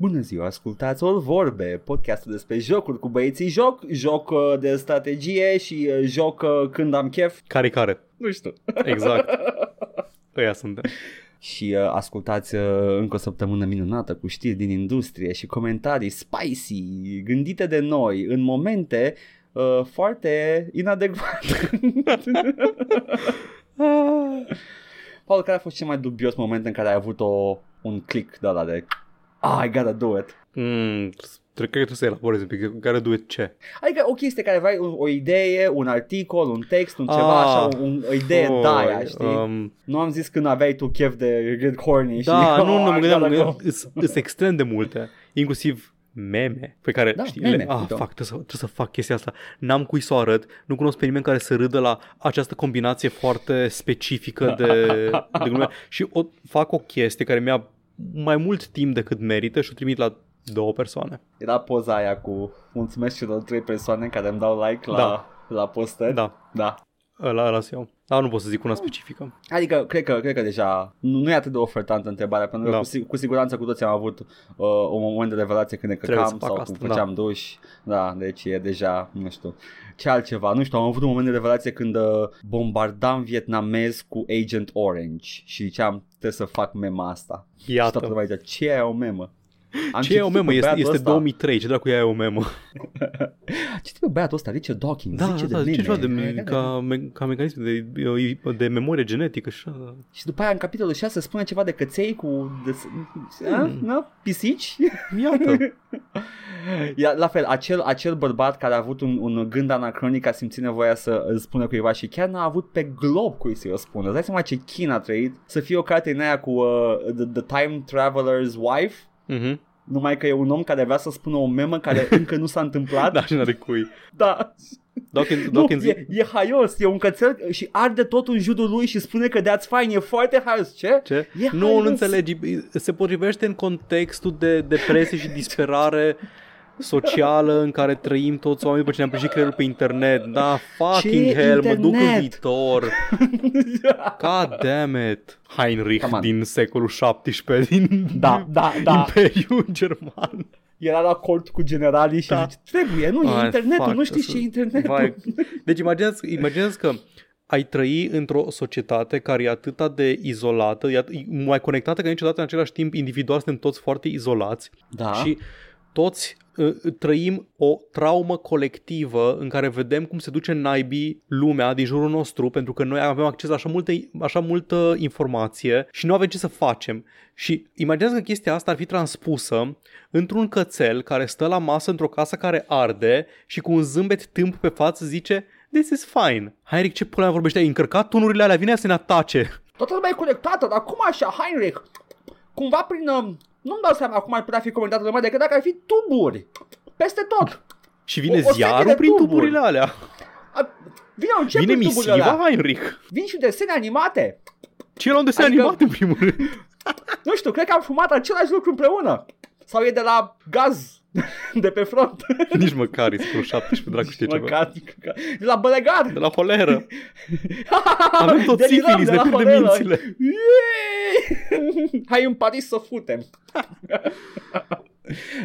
Bună ziua, ascultați o vorbe, podcastul despre jocuri cu băieții joc, joc uh, de strategie și uh, joc uh, când am chef. Care care? Nu știu. Exact. Ăia suntem. și uh, ascultați uh, încă o săptămână minunată cu știri din industrie și comentarii spicy, gândite de noi în momente uh, foarte inadecvate. Paul, care a fost cel mai dubios moment în care ai avut o, un click de la de ah, I gotta do it. Mm, cred că trebuie să elaborezi un pic. Care duet ce? Adică o chestie care vrei, o, o idee, un articol, un text, un ceva, Ah. așa, un, o idee Oi, de aia, știi? um, Nu am zis când aveai tu chef de Get Horny Da, și... nu, nu, oh, mă I gândeam, mă gotta gândeam go. sunt extrem de multe, inclusiv meme pe care Da, știi, meme, le, ah, uite. fac, trebuie să, trebuie să fac chestia asta. N-am cui să o arăt, nu cunosc pe nimeni care să râdă la această combinație foarte specifică de, de glume și o, fac o chestie care mi-a mai mult timp decât merită și o trimit la două persoane. Era poza aia cu mulțumesc celor trei persoane care îmi dau like la, Da. la postări. Da, da. Ăla, ăla să iau. Dar nu pot să zic una specifică. Adică, cred că, cred că deja nu, nu e atât de ofertantă întrebarea, pentru că Da. cu, sig- cu siguranță cu toți am avut uh, un moment de revelație când ne Trebuie căcam să fac sau asta, când făceam duș. Da, deci e deja, nu știu, ce altceva. Nu știu, am avut un moment de revelație când uh, bombardam vietnamez cu Agent Orange și ziceam, trebuie să fac mema asta. Și toată Iată. lumea zicea, ce e o memă? Am Ce e o citit memă? pe Este, băiatul este ăsta. 2003. Ce dracu e o memă? Ce pe băiatul ăsta, Richard Dawkins, Da, zice da, de ce ceva de, meme. ca, me, ca mecanism de, de memorie genetică și așa. Și după aia în capitolul 6 spune ceva de căței cu de, Hmm. mm. na, pisici. Iată. Ia, la fel, acel, acel bărbat care a avut un, un gând anacronic a simțit nevoia să îl spună cuiva și chiar n-a avut pe glob cui să-i o spună. Îți dai seama ce chin a trăit să fie o carte în aia cu uh, the, the Time Traveler's Wife Mhm. numai că e un om care vrea să spună o memă care încă nu s-a întâmplat. Da, și n-are cui. da. Dawkins, Nu, Dawkins, e, e haios, e un cățel și arde tot în jurul lui și spune că that's fine, e foarte haios. Ce? ce? E nu, haios. nu înțelegi. Se potrivește în contextul de depresie și disperare socială în care trăim toți oamenii după ce ne-am prăjit creierul pe internet. Da, fucking Ce hell, mă duc în internet? viitor. God damn it. Heinrich Come on. din secolul 17 din Da, da, da. Imperiul German. Era la cort cu generalii și Da. zice, trebuie, nu, e Ai, internetul, fuck, nu știi asta- ce e internetul. Vai. Deci imaginează, imaginează că ai trăi într-o societate care e atât de izolată, e at- e mai conectată ca niciodată în același timp, individual suntem toți foarte izolați Da. și toți uh, trăim o traumă colectivă în care vedem cum se duce în naibii lumea din jurul nostru pentru că noi avem acces la așa multă, așa multă informație și nu avem ce să facem. Și imaginează că chestia asta ar fi transpusă într-un cățel care stă la masă într-o casă care arde și cu un zâmbet tâmp pe față zice This is fine. Heinrich, ce pula mea vorbește? Ai încărcat tunurile alea? Vine să ne atace. Toată lumea e conectată, dar cum așa, Heinrich? Cumva prin... um, Nu-mi dau seama cum ar putea fi conectată lumea decât dacă ar fi tuburi. Peste tot. Și vine O- o serie ziarul de prin tuburi. tuburile alea. A, Vine un ce Vine prin tuburile misiva, alea? Heinrich. Vin și desene animate. Ce era un desen Adică- animat în primul rând. Nu știu, cred că am fumat același lucru împreună. Sau e de la gaz de pe front. Nici măcar e secolul 17, dracu știe ceva. Măcar, de la bălegar. De la holeră. Avem tot Deliram sifilis, de ne la pierdem holeră. mințile. Yay! Hai în Paris să futem.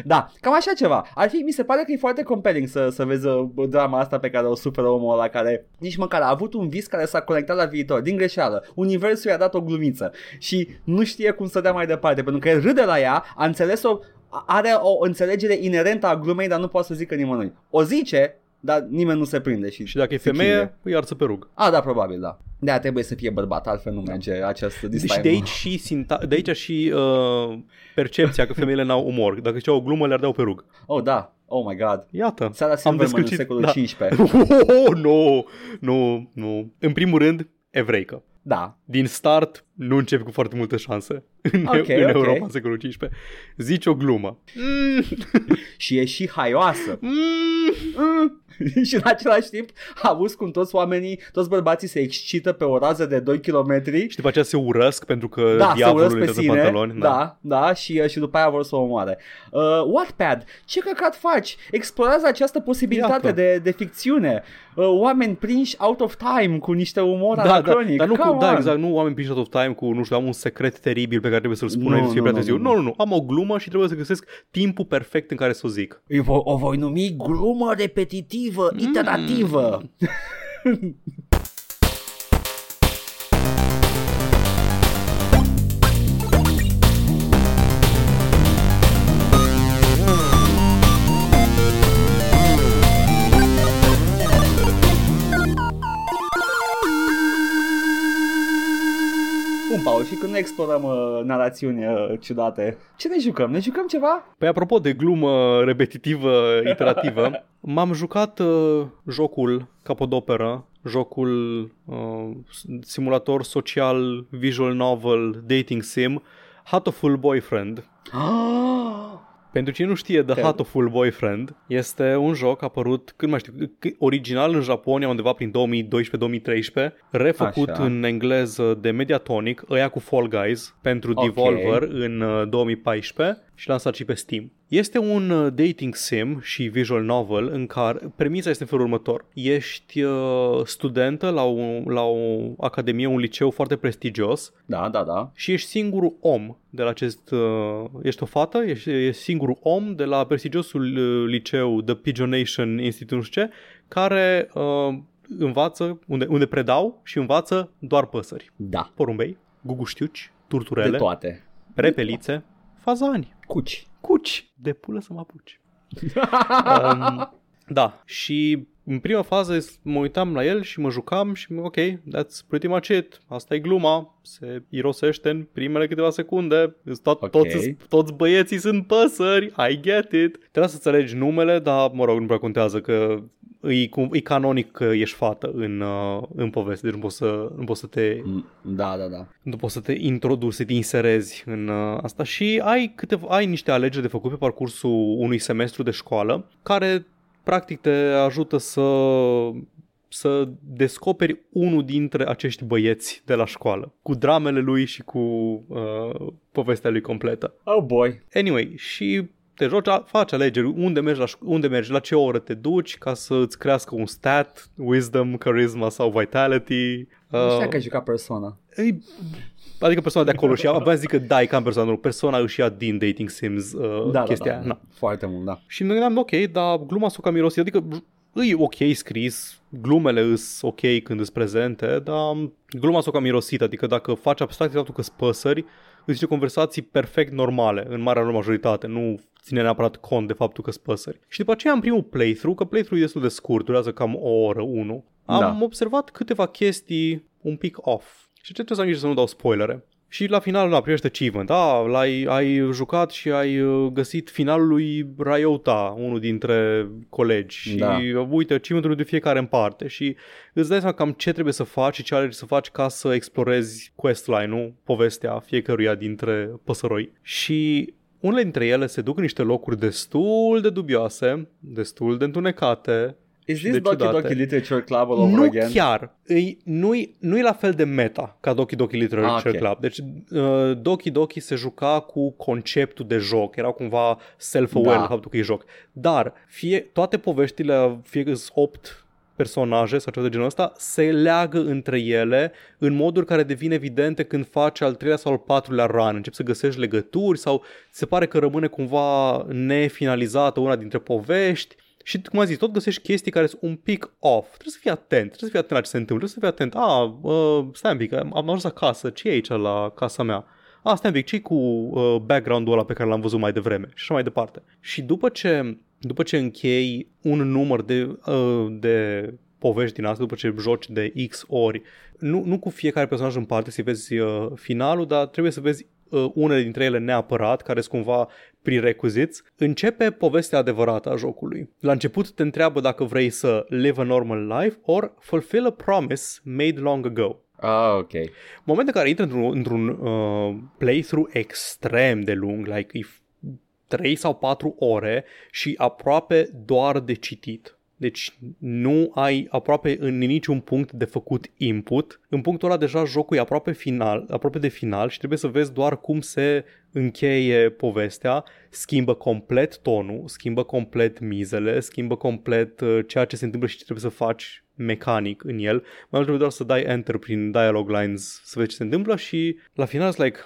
da, cam așa ceva. Ar fi, mi se pare că e foarte compelling să, să vezi uh, drama asta pe care o suferă omul ăla care nici măcar a avut un vis care s-a conectat la viitor, din greșeală. Universul i-a dat o glumiță și nu știe cum să dea mai departe, pentru că el râde la ea, a înțeles-o, are o înțelegere inerentă a glumei, dar nu poate să zică nimănui. O zice, dar nimeni nu se prinde. Și, Și dacă e se chinuie. femeie, îi arță pe rug. A, da, probabil, da. De trebuie să fie bărbat, altfel nu merge această Și distain. de aici și, sinta- de aici și uh, percepția că femeile n-au umor. Dacă ziceau o glumă, le ardeau pe rug. Oh, da. Oh my god. Iată. Sarah Silverman în secolul da. 15. Oh, nu, nu, nu. În primul rând, evreică. Da. Din start, nu începi cu foarte multe șanse în, Ok, în ok. Europa în secolul 15. Zici o glumă. Mm, Și e și haioasă. mm, Mm. și în același timp auzi cum toți oamenii, toți bărbații se excită pe o rază de 2 km Și după aceea se urăsc pentru că da, se diavolul urăsc pe intră în sine, pantaloni. da, da, și, uh, și după aia vor să o omoare. Uh, Wattpad, ce căcat faci? Explorează această posibilitate Iată. de, de ficțiune. Uh, oameni prinși out of time cu niște umor Da, da, anacronic. dar nu cu, Come da, on. exact, nu oameni prin shot of time cu, nu știu, am un secret teribil pe care trebuie să-l spun Nu, înainte să fie nu, prea nu, târziu. nu, Nu, nu, nu, am o glumă și trebuie să găsesc timpul perfect în care să o zic. Îi vo- o voi numi glumă repetitivă, Mm. iterativă. Bun, Paul, și când nu explorăm uh, narațiuni uh, ciudate, ce ne jucăm? Ne jucăm ceva? Păi apropo de glumă repetitivă, iterativă, m-am jucat uh, jocul capodoperă, jocul uh, simulator social, visual novel, dating sim, Hatoful Boyfriend. Pentru cine nu știe, The Ok. Hatoful Boyfriend este un joc apărut, când mai știu, c- original în Japonia undeva prin 2012-2013, refăcut Așa. în engleză de Mediatonic, ăia cu Fall Guys, pentru Ok. Devolver în uh, 2014 și lansat și pe Steam. Este un uh, dating sim și visual novel în care premisa este în felul următor. Ești uh, studentă la o, la o academie, un liceu foarte prestigios Da, da, da. și ești singurul om de la acest... Uh, ești o fată, ești, ești singurul om de la prestigiosul uh, liceu The Pigeonation Institute, nu știu ce, care uh, învață, unde, unde predau și învață doar păsări. Da. Porumbei, guguștiuci, De turturele, toate. repelițe, fazani, Cuci. cuci, de pulă să mă apuci. um, da, și în prima fază mă uitam la el și mă jucam și ok, that's pretty much it. Asta e gluma, se irosește în primele câteva secunde. Tot, Ok. toți, toți băieții sunt păsări, I get it. Trebuie să înțelegi numele, dar mă rog, nu prea contează că e, cum- e canonic că ești fată în, uh, în poveste, deci nu poți să, nu poți să te Mm, Da, da, da. nu poți să te introduci, să te inserezi în uh, asta și ai, câteva, ai niște alegeri de făcut pe parcursul unui semestru de școală care practic te ajută să să descoperi unul dintre acești băieți de la școală, cu dramele lui și cu uh, povestea lui completă. Oh boy. Anyway, și te joci, a- faci alegeri unde mergi, la, ș- unde mergi, la ce oră te duci ca să îți crească un stat, wisdom, charisma sau vitality. Nu știu Uh, dacă ai jucat persoana. ei, adică persoana de acolo și aveam zic că da, e cam persoana, nu, persoana își ia din dating sims uh, Da, chestia da, aia. da. Na. Foarte mult, da. Și mă gândeam, ok, dar gluma s-o cam mirosit, adică e ok scris, glumele îs ok când îs prezente, dar gluma s-o cam mirosit, adică dacă faci abstracție de faptul că sunt păsări, îți zice conversații perfect normale, în marea lor majoritate, nu ține neapărat cont de faptul că sunt păsări. Și după aceea, în primul playthrough, că playthrough e destul de scurt, durează cam o oră, unu, am Da. observat câteva chestii un pic off. Și ce trebuie să am grijă să nu dau spoilere. Și la final, la primește achievement, da, l-ai, ai jucat și ai uh, găsit finalul lui Ryota, unul dintre colegi și Da. uite, achievementul de fiecare în parte și îți dai seama cam ce trebuie să faci și ce alegi să faci ca să explorezi questline-ul, povestea fiecăruia dintre păsăroi. Și unele dintre ele se duc în niște locuri destul de dubioase, destul de întunecate, Is și this de Doki ciudate. Doki Literature Club all over nu again? chiar. Îi, nu-i, nu-i la fel de meta ca Doki Doki Literature Ah, ok. Club. Deci uh, Doki Doki se juca cu conceptul de joc. Era cumva self-aware Da. de faptul că e joc. Dar fie, toate poveștile, fie că sunt 8 personaje sau ceva de genul ăsta, se leagă între ele în moduri care devin evidente când faci al treilea sau al patrulea run. Începi să găsești legături sau ți se pare că rămâne cumva nefinalizată una dintre povești și, cum am zis, tot găsești chestii care sunt un pic off. Trebuie să fii atent, trebuie să fii atent la ce se întâmplă, trebuie să fii atent. A, uh, stai un pic, am am ajuns acasă, ce e aici la casa mea? A, stai un pic, ce cu uh, background-ul ăla pe care l-am văzut mai devreme? Și așa mai departe. Și după ce, după ce închei un număr de, uh, de povești din asta, după ce joci de X ori, nu, nu cu fiecare personaj în parte să vezi uh, finalul, dar trebuie să vezi uh, unele dintre ele neapărat, care sunt cumva prerequisites, începe povestea adevărată a jocului. La început te întreabă dacă vrei să live a normal life or fulfill a promise made long ago. Ah, ok. Momentul în care intră într-un, într-un uh, playthrough extrem de lung, like e 3 sau 4 ore și aproape doar de citit. Deci nu ai aproape în niciun punct de făcut input. În punctul ăla deja jocul e aproape final, aproape de final și trebuie să vezi doar cum se încheie povestea, schimbă complet tonul, schimbă complet mizele, schimbă complet uh, ceea ce se întâmplă și ce trebuie să faci mecanic în el. Mai mult trebuie doar să dai enter prin dialogue lines să vezi ce se întâmplă și la final it's like,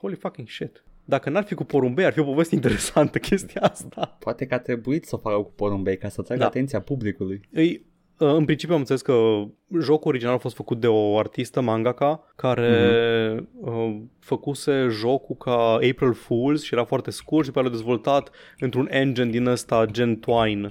holy fucking shit. Dacă n-ar fi cu porumbei, ar fi o poveste interesantă chestia asta. Poate că a trebuit să o facă cu porumbei ca să atragă Da. atenția publicului. Îi, uh, în principiu am înțeles că jocul original a fost făcut de o artistă mangaka care mm-hmm. făcuse jocul ca April Fools și era foarte scurt și pe l-a dezvoltat într-un engine din ăsta gen Twine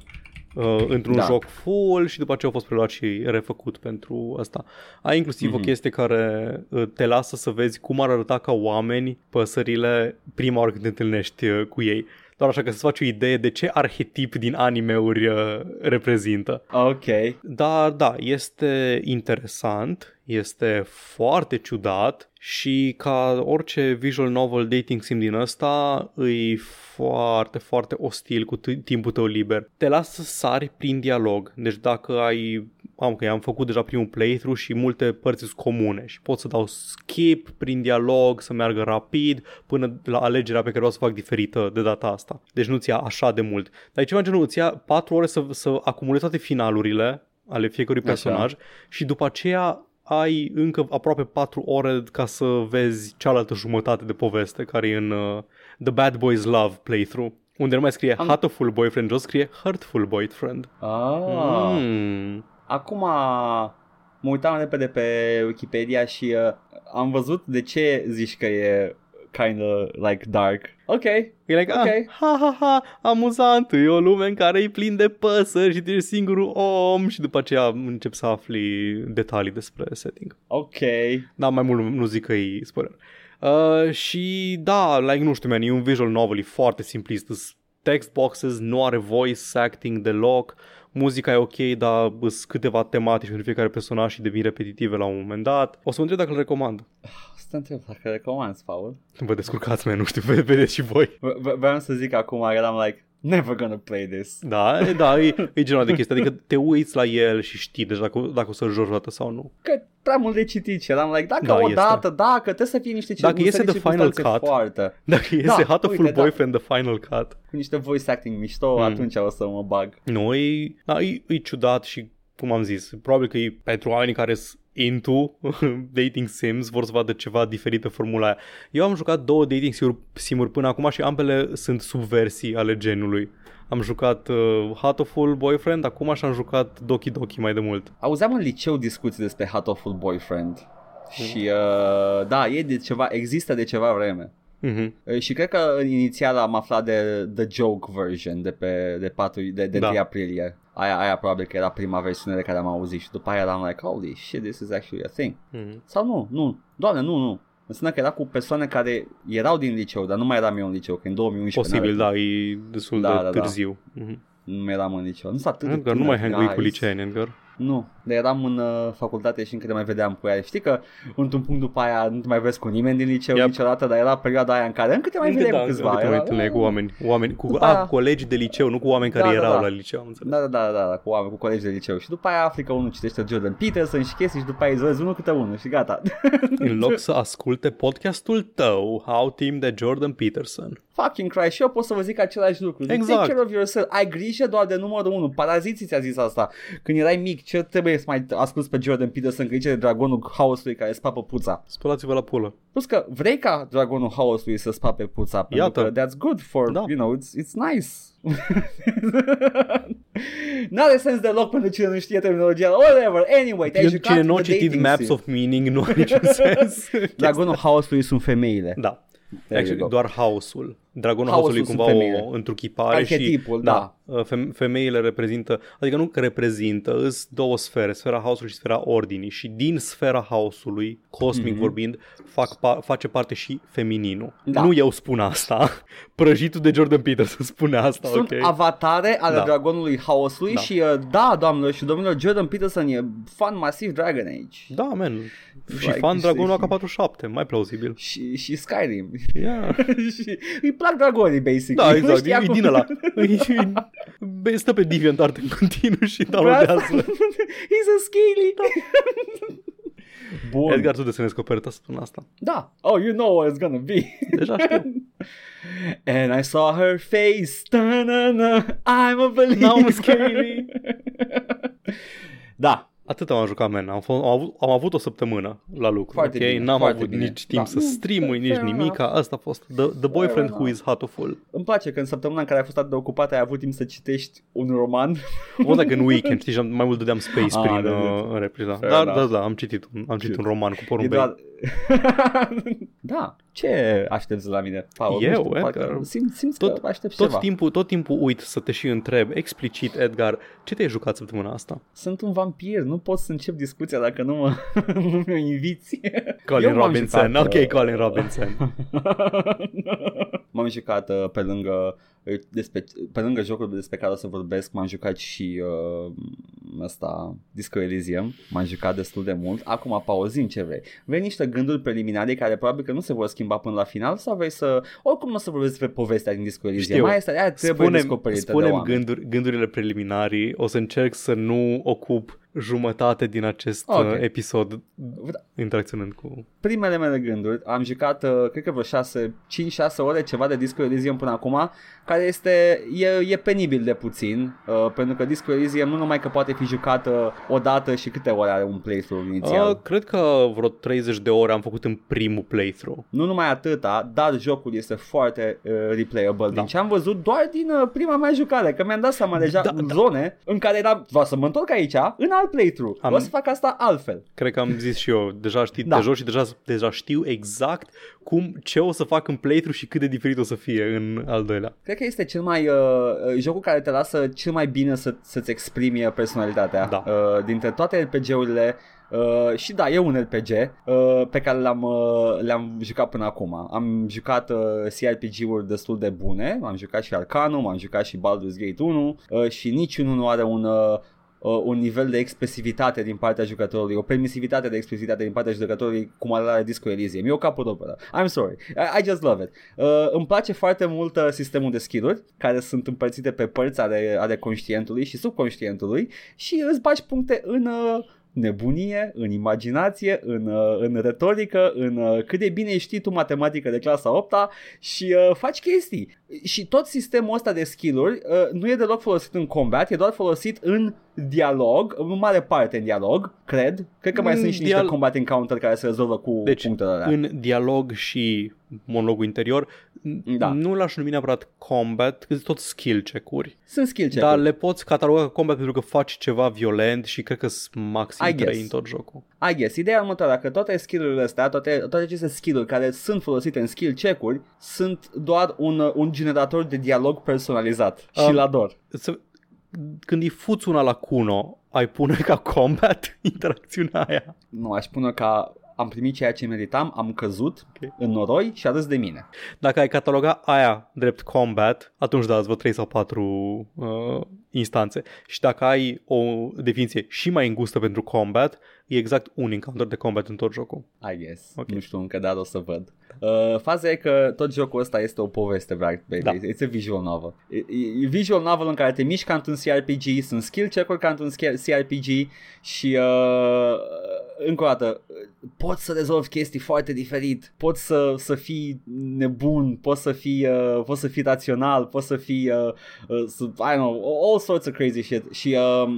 uh, într-un Da. da. joc full și după aceea a fost preluat și refăcut pentru asta. Ai inclusiv mm-hmm. o Mhm. chestie care uh, te lasă să vezi cum ar arăta ca oameni păsările prima oară când te întâlnești uh, cu ei. Doar așa că să-ți faci o idee de ce arhetip din animeuri uh, reprezintă. Ok. Dar da, este interesant, este foarte ciudat și ca orice visual novel dating sim din ăsta îi foarte, foarte ostil cu t- timpul tău liber. Te lasă să sari prin dialog, deci dacă ai am că am făcut deja primul playthrough și multe părți sunt comune și pot să dau skip prin dialog, să meargă rapid până la alegerea pe care vreau să o fac diferită de data asta. Deci nu-ți ia așa de mult. Dar e ceva în genul, îți ia 4 ore să, să acumulezi toate finalurile ale fiecărui Așa. personaj și după aceea ai încă aproape 4 ore ca să vezi cealaltă jumătate de poveste care e în uh, The Bad Boys Love playthrough. Unde nu mai scrie Am- Hatoful Boyfriend, jos scrie Hurtful Boyfriend. Ah. Mm. Acum mă uitam repede pe Wikipedia și uh, am văzut de ce zici că e kind of like dark. Ok. E like, Ok. ah, ha, ha, ha, amuzant, e o lume în care e plin de păsări și tu ești singurul om și după aceea încep să afli detalii despre setting. Ok. Da, mai mult nu zic că e spoiler. Uh, și da, like, nu știu, man, e un visual novel, e foarte simplist. Sunt Text boxes, nu are voice acting deloc, muzica e ok, dar sunt câteva tematici pentru fiecare personaj și devin repetitive la un moment dat. O să mă întreb dacă îl recomand. Să te întreb dacă recomanzi, Paul. Vă descurcați, man, nu știu, ve- vedeți și voi. V- v- Vreau să zic acum, eram like, never gonna play this. Da, e- da, e, e genul de chestie, adică te uiți la el și știi deja dacă, dacă o să-l joci vreodată sau nu. Că prea mult de citit și eram like, dacă Da, o este. dată, dacă, trebuie să fie niște Dacă iese niște the final circunstanțe cut. foarte. Dacă iese Da, da, Hatoful uite, da. Boyfriend The Final Cut, Cu niște voice acting mișto, Mm. atunci o să mă bag. Nu, e, da, e, e ciudat și, cum am zis, probabil că e pentru oamenii care sunt into dating sims, vor să vadă ceva diferit pe formula aia. Eu am jucat două dating sim-uri, sim-uri până acum și ambele sunt subversii ale genului. Am jucat uh, Hatoful Boyfriend, acum și am jucat Doki Doki mai de mult. Auzeam în liceu discuții despre Hatoful Boyfriend. Și uh, da, e de ceva, există de ceva vreme. Mm-hmm. Uh, Și cred că inițial am aflat de The Joke version de pe de 4 de, de Da. 3 aprilie. Aia, aia probabil că era prima versiune de care am auzit și după aia eram like, holy shit, this is actually a thing. Mm-hmm. Sau nu, nu, doamne, nu, nu. Înseamnă că era cu persoane care erau din liceu, dar nu mai eram eu în liceu, că în 2011 Posibil, n-are- da, e destul Da, de da, da. târziu. Mm-hmm. nu mai eram în liceu. Nu s atât de Edgar, nu tânăr, mai hang cu guys. liceeni, Edgar. Nu, dar eram în uh, facultate și încă te mai vedeam cu ea. Știi că într-un punct după aia nu te mai vezi cu nimeni din liceu Yep. niciodată, dar era perioada aia în care încă te mai Încă vedeai da, cu câțiva. încă te mai Era- întâlneai cu oameni, oameni cu, După a, aia- colegi de liceu, nu cu oameni care Da, da, erau da. la liceu, am înțeles. Da, da, da, da, da, cu oameni, cu colegi de liceu. Și după aia afli că unul citește Jordan Peterson și chestii și după aia îți vezi unul câte unul și gata. În loc să asculte podcastul tău, How Team de Jordan Peterson. Fucking Christ, și eu pot să vă zic același lucru. Zic, Exact. Take care of yourself. Ai grijă doar de numărul 1. Paraziții ți-a zis asta. Când erai mic, ce trebuie să mai asculti pe Jordan Peterson că zice de dragonul haosului care spapă puța. Spălați-vă la pulă. Plus că vrei ca dragonul haosului să spape puța pentru Iată. că that's good for, Da. you know, it's, it's nice. N-are sens deloc pentru cine nu știe terminologia. Whatever, anyway, te-ai Cine, jucat cine nu a The citit Dating Maps Sim. of Meaning nu are niciun sens. Dragonul haosului sunt femeile. da. There you Actually, go. doar haosul. Dragonul Haosul haosului sunt cumva femeile. o întruchipare Arhetipul, și da. fem- femeile reprezintă, adică nu că reprezintă, îs două sfere, sfera haosului și sfera ordinii și din sfera haosului, cosmic Mhm. vorbind, fac pa- face parte și femininul. Da. Nu eu spun asta, prăjitul de Jordan Peterson spune asta, Sunt ok? avatare ale Da. dragonului haosului Da. și uh, da, doamnelor și domnilor, Jordan Peterson e fan masiv Dragon Age. Da, man. Și Like, fan Dragonul știi. AK-47, mai plauzibil. Și, și Skyrim. Yeah. și îi plac dragonii, basic. Da, exact. Știa E cum- din ăla. E- e Be- Stă pe DeviantArt în continuu și downloadează. He's a scaly. Bun. Edgar, tu desenezi coperta săptămâna asta. Da. Oh, you know what it's gonna be. Deja știu. And I saw her face. Ta-na-na, I'm a believer. Now I'm scaly. da. Atât am jucat, man. Am, fost, am, avut, am avut o săptămână la lucru, Foarte ok? bine, N-am foarte avut bine. nici timp Da. să streamui, nici Fair nimica. Asta a fost The, the Boyfriend Who enough. is Hatoful. Îmi place că în săptămâna în care ai fost atât de ocupat ai avut timp să citești un roman. O dacă în weekend, știi, și am- mai mult dădeam space Ah, prin da, da. uh, în repriza. Fair Da, enough. da, da, am citit, un- am citit un roman cu E porumbei. Doar... da. Ce aștepți de la mine, Paul? Eu, Nu știu, parcă Edgar. Simt, simți Tot- că aștepți Tot ceva. timpul, tot timpul uit să te și întreb explicit, Edgar, ce te-ai jucat săptămâna asta? Sunt un vampir, nu pot să încep discuția dacă nu mă, nu mi-o inviți. Colin Eu m-am Robinson, jucat, ok, uh, Colin Robinson. M-am jucat uh, pe lângă despre, pe lângă jocul despre care o să vorbesc, m-am jucat și uh, ăsta, Disco Elysium, m-am jucat destul de mult. Acum, pauzim ce vrei. Vrei niște gânduri preliminare care probabil că nu se vor schimba până la final sau vrei să... Oricum nu o să vorbesc despre povestea din Disco Elysium. Știu. Mai este, aia trebuie Spunem, descoperită de spunem oameni. gânduri, gândurile preliminarii, o să încerc să nu ocup jumătate din acest Ok. uh, episod Vă- interacționând cu... primele mele gânduri, am jucat, uh, cred că vreo 6, 5-6 ore ceva de Disco Elysium până acum, care este, e, e penibil de puțin, uh, pentru că Disco Elysium nu numai că poate fi jucat uh, odată și câte ore are un playthrough inițial. Uh, cred că vreo 30 de ore am făcut în primul playthrough. Nu numai atâta, dar jocul este foarte uh, replayable. Da. Din ce am văzut doar din uh, prima mea jucare, că mi-am dat seama deja Da, da, da. zone în care eram, vreau să mă întorc aici, în alt playthrough. Am- Am... O să fac asta altfel. Cred că am zis și eu, deja știi, Da. te joci și deja, deja știu exact cum, ce o să fac în playthrough și cât de diferit o să fie în al doilea. Cred că este cel mai uh, uh, jocul care te lasă cel mai bine să, să-ți exprimi uh, personalitatea Da. uh, dintre toate RPG-urile. Uh, și da, e un RPG uh, pe care l-am, uh, le-am jucat până acum. Am jucat uh, CRPG-uri destul de bune, am jucat și Arcanum, am jucat și Baldur's Gate 1 uh, și niciunul nu are un, uh, uh, un nivel de expresivitate din partea jucătorului, o permisivitate de expresivitate din partea jucătorului cum are Disco Elysium. E o capodoperă. I'm sorry. I, I just love it. Uh, îmi place foarte mult uh, sistemul de skill-uri care sunt împărțite pe părți ale, ale conștientului și subconștientului și îți bagi puncte în uh, nebunie, în imaginație, în, uh, în retorică, în uh, cât de bine știi tu matematică de clasa 8 și uh, faci chestii. Și tot sistemul ăsta de skill-uri uh, nu e deloc folosit în combat, e doar folosit în dialog, în mare parte în dialog, cred. Cred că mai În sunt și dial- niște combat encounter care se rezolvă cu Deci, punctele alea. în dialog și monologul interior, Da. nu l-aș numi neapărat combat, că sunt tot skill check-uri. Sunt skill check Dar le poți cataloga ca combat pentru că faci ceva violent și cred că sunt maxim I 3 guess. în tot jocul. I guess, ideea următoare, că toate skill-urile astea, toate, toate aceste skill-uri care sunt folosite în skill check-uri, sunt doar un, uh, un generator de dialog personalizat și Um, la dor. Să, când îi fuți una la Cuno, ai pune ca combat interacțiunea aia. Nu, aș spune că am primit ceea ce meritam, am căzut Ok. în noroi și a râs de mine. Dacă ai cataloga aia drept combat, atunci da, îți vă 3 sau 4 uh, instanțe. Și dacă ai o definiție și mai îngustă pentru combat, e exact un encounter de combat în tot jocul. I guess. Ok. Nu știu încă, dar o să văd. Uh, faza e că tot jocul ăsta este o poveste, baby. Da. It's a visual novel. E, e, e visual novel în care te miști ca într-un CRPG, sunt skill check-uri ca într-un sca- CRPG și uh, încă o dată poți să rezolvi chestii foarte diferit, poți să, să fii nebun, poți să fii, uh, poți să fii rațional, poți să fii, uh, uh, să, I don't know, all sorts of crazy shit și uh,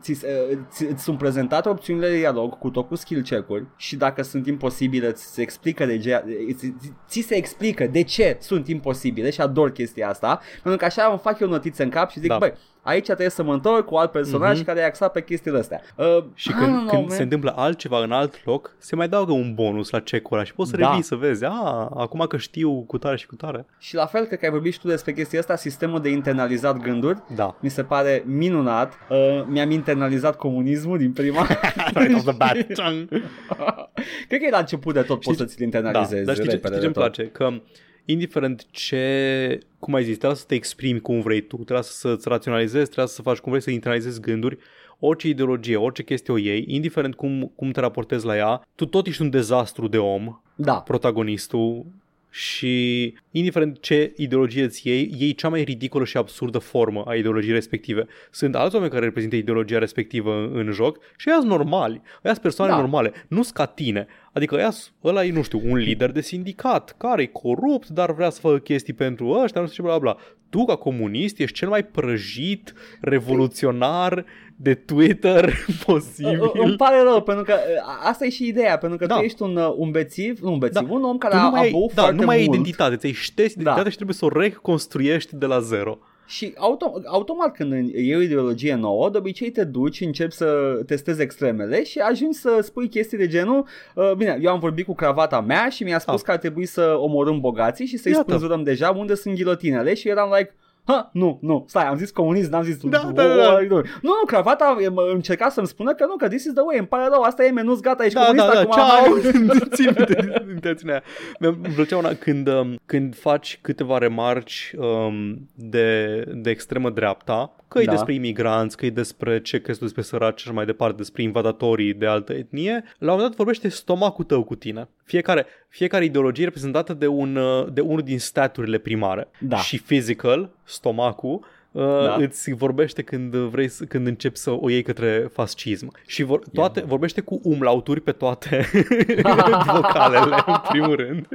ți, uh, ți, îți sunt prezentate opțiunile de dialog cu tot cu skill check-uri și dacă sunt imposibile ți se explică de ce, ți, ți, ți se explică de ce sunt imposibile și ador chestia asta pentru că așa îmi fac eu notițe în cap și zic Da. băi aici trebuie să mă întorc cu alt personaj Mhm. care e axat pe chestiile astea. Uh, Și I don't când, know, când man. se întâmplă altceva în alt loc, se mai adaugă un bonus la check-ul ăla și poți să Da. revii să vezi, a, acum că știu cu tare și cu tare. Și la fel, cred că ai vorbit și tu despre chestia asta, sistemul de internalizat gânduri, Da. mi se pare minunat. Uh, mi-am internalizat comunismul din prima. Right off the bat. cred că e la început de tot poți să ți-l da, internalizezi. dar știi ce, repede știi ce de îmi tot. place? Că indiferent ce, cum ai zis, trebuie să te exprimi cum vrei tu, trebuie să-ți raționalizezi, trebuie să faci cum vrei să internalizezi gânduri, orice ideologie, orice chestie o iei, indiferent cum, cum te raportezi la ea, tu tot ești un dezastru de om, Da. protagonistul, și indiferent ce ideologie îți iei, iei cea mai ridicolă și absurdă formă a ideologiei respective. Sunt alți oameni care reprezintă ideologia respectivă în, în joc și ăia sunt normali, ăia sunt persoane Da. normale, nu sunt ca tine. Adică ăia, s- ăla e, nu știu, un lider de sindicat care e corupt, dar vrea să facă chestii pentru ăștia, nu știu ce, bla bla. Tu, ca comunist, ești cel mai prăjit, revoluționar de Twitter posibil. Î- Îmi pare rău, pentru că uh, asta e și ideea, pentru că Da. tu ești un, uh, un bețiv, nu un bețiv, Da. un om care Tu a, nu mai a ai, băut da, foarte nu mai ai mult identitate, ți-ai șters identitatea Da. și trebuie să o reconstruiești de la zero. Și auto, automat când iei o ideologie nouă, de obicei te duci, începi să testezi extremele și ajungi să spui chestii de genul, uh, bine, eu am vorbit cu cravata mea și mi-a spus Ah. că ar trebui să omorâm bogații și să-i Iată. spânzurăm deja unde sunt ghilotinele și eram like, Ha, nu, nu, stai, am zis comunist, n-am zis Da, da, da. Nu, nu, cravata e- mă- încerca să-mi spună că nu, că this is the way, îmi pare rău, asta e menus, gata, ești Da, comunist da, da, acum. ceau! Țin minte intențiunea aia. Mi-a îmi plăcea una când, um, când faci câteva remarci um, de, de extremă dreapta, că e Da. despre imigranți, că e despre ce crezi tu despre săraci și așa mai departe, despre invadatorii de altă etnie, la un moment dat vorbește stomacul tău cu tine. Fiecare, fiecare ideologie e reprezentată de, un, uh, de unul din staturile primare. Da. Și physical, stomacul, uh, Da. îți vorbește când vrei să, când începi să o iei către fascism. Și vor, toate, vorbește cu umlauturi pe toate vocalele, în primul rând.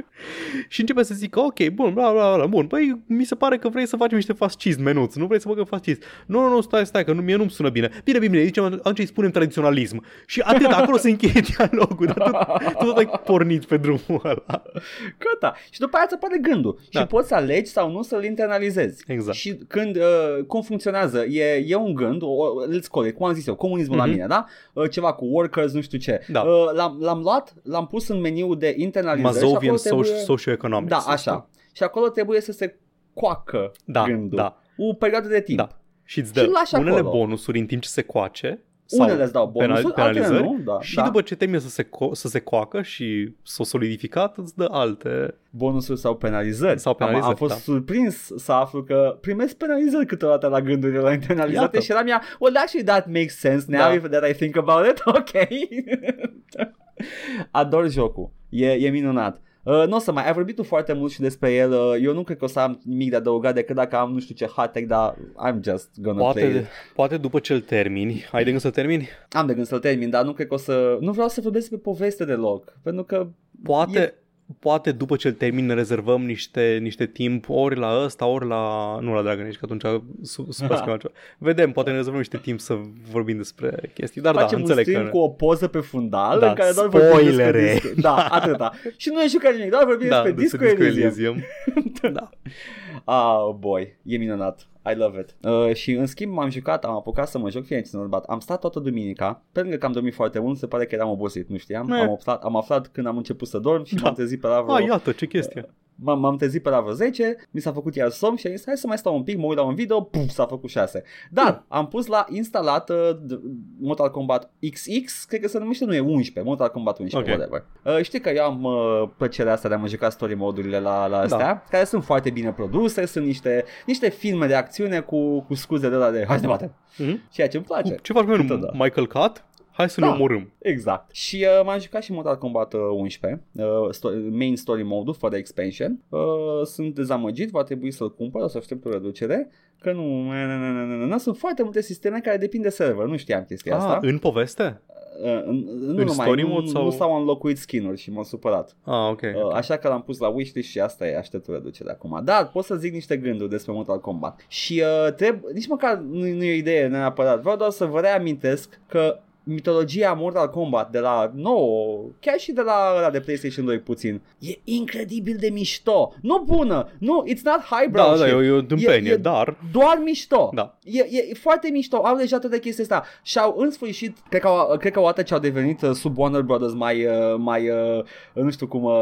Și începe să zică, ok, bun, bla, bla, bla, bun, păi mi se pare că vrei să facem niște fascism menuți, nu vrei să băgăm fascist. Nu, nu, nu, stai, stai, că nu, mie nu-mi sună bine. Bine, bine, bine, zicem, atunci îi spunem tradiționalism. Și atât, acolo se încheie dialogul, dar tot, tot ai pornit pe drumul ăla. Gata. Și după aia îți apare gândul. Da. Și poți să alegi sau nu să-l internalizezi. Exact. Și când, uh, cum funcționează, e, e un gând, o, let's call it, cum am zis eu, comunismul Mhm. la mine, da? Uh, ceva cu workers, nu știu ce. Da. Uh, l-am, l-am luat, l-am pus în meniu de internalizări. și Mazovian acolo trebuie... soci- socioeconomics. Da, așa. Și acolo trebuie să se coacă Da, gândul. da. O perioadă de timp. Da. Și îți Și dă lași unele acolo. bonusuri în timp ce se coace. Sau Unele îți dau bonusuri, altele penalizări nu. Da, și da. după ce termină să se, co- să se coacă și s-o solidificat, îți dă alte. bonusuri sau penalizări. Sau Am, am penalizări, fost da. surprins să aflu că primesc penalizări câteodată la gândurile la internalizate Iată. și eram ea, well actually that makes sense now Da. that I think about it, ok. Ador jocul, e, e minunat. Uh, nu o să mai, ai vorbit tu foarte mult și despre el, uh, eu nu cred că o să am nimic de adăugat decât dacă am nu știu ce hot tag, dar I'm just gonna play Poate, it. poate după ce îl termini. Ai de gând să termini? Am de gând să-l termin, dar nu cred că o să, nu vreau să vorbesc pe poveste deloc, pentru că Poate, E- poate după ce îl termin ne rezervăm niște, niște timp ori la ăsta, ori la... Nu la Dragon Age, că atunci su, super schimbăm ceva. Vedem, poate ne rezervăm niște timp să vorbim despre chestii. Dar facem da, un înțeleg stream că... cu o poză pe fundal Da, în care doar vorbim spoilere. despre Disco. Da, atâta. Și nu e jucat nimic, doar vorbim da, despre Disco, Elysium. Elysium. da. Oh boy, e minunat. I love it. Uh, și în schimb m-am jucat, am apucat să mă joc fie bat. Am stat toată duminica, pe lângă că am dormit foarte mult, se pare că eram obosit, nu știam. Ne. Am aflat, am aflat când am început să dorm și Da. m-am trezit pe la vreo Ah, iată, ce chestie. M-am, m-am trezit pe la vreo 10, mi s-a făcut iar somn și am zis hai să mai stau un pic, mă uit la un video, puf, s-a făcut 6. Dar am pus la instalat uh, d- Mortal Kombat XX, cred că se numește, nu e 11, Mortal Kombat 11, Ok. whatever. Uh, știi că eu am uh, plăcerea asta de a mă juca story modurile la, la astea, Da. care sunt foarte bine produse, sunt niște, niște filme de acțiune cu, cu scuze de la de hai să ne batem, Mhm. ceea ce îmi place. Ce faci, mă, Câteodată. Michael Cut? Hai să ne Da. omorâm. Exact. Și uh, m-am jucat și Mortal Kombat uh, 11, uh, sto- main story mode fără expansion. Uh, sunt dezamăgit, va trebui să-l cumpăr, o să aștept o reducere, că nu, na, na, na, na, na, na, sunt foarte multe sisteme care depind de server, nu știam chestia asta. Ah, în poveste? Uh, în, nu în numai, story nu, mode sau- nu s-au înlocuit skin-uri și m-am supărat. Ah, ok. Uh, așa că l-am pus la wishlist și asta e, aștept o reducere acum. Dar pot să zic niște gânduri despre Mortal Kombat. Și uh, trebuie, nici măcar nu, nu e o idee neapărat, vreau doar să vă reamintesc că mitologia Mortal Kombat de la nou, chiar și de la ăla de PlayStation 2 puțin, e incredibil de mișto. Nu bună, nu, it's not highbrow Da, da, shit. e o, e o dâmpenie, e- dar... Doar mișto. Da. E, e foarte mișto. Au deja toate chestia asta. Și-au în sfârșit, cred că, au, cred că odată ce au devenit uh, sub Warner Brothers mai, uh, mai uh, nu știu cum, uh,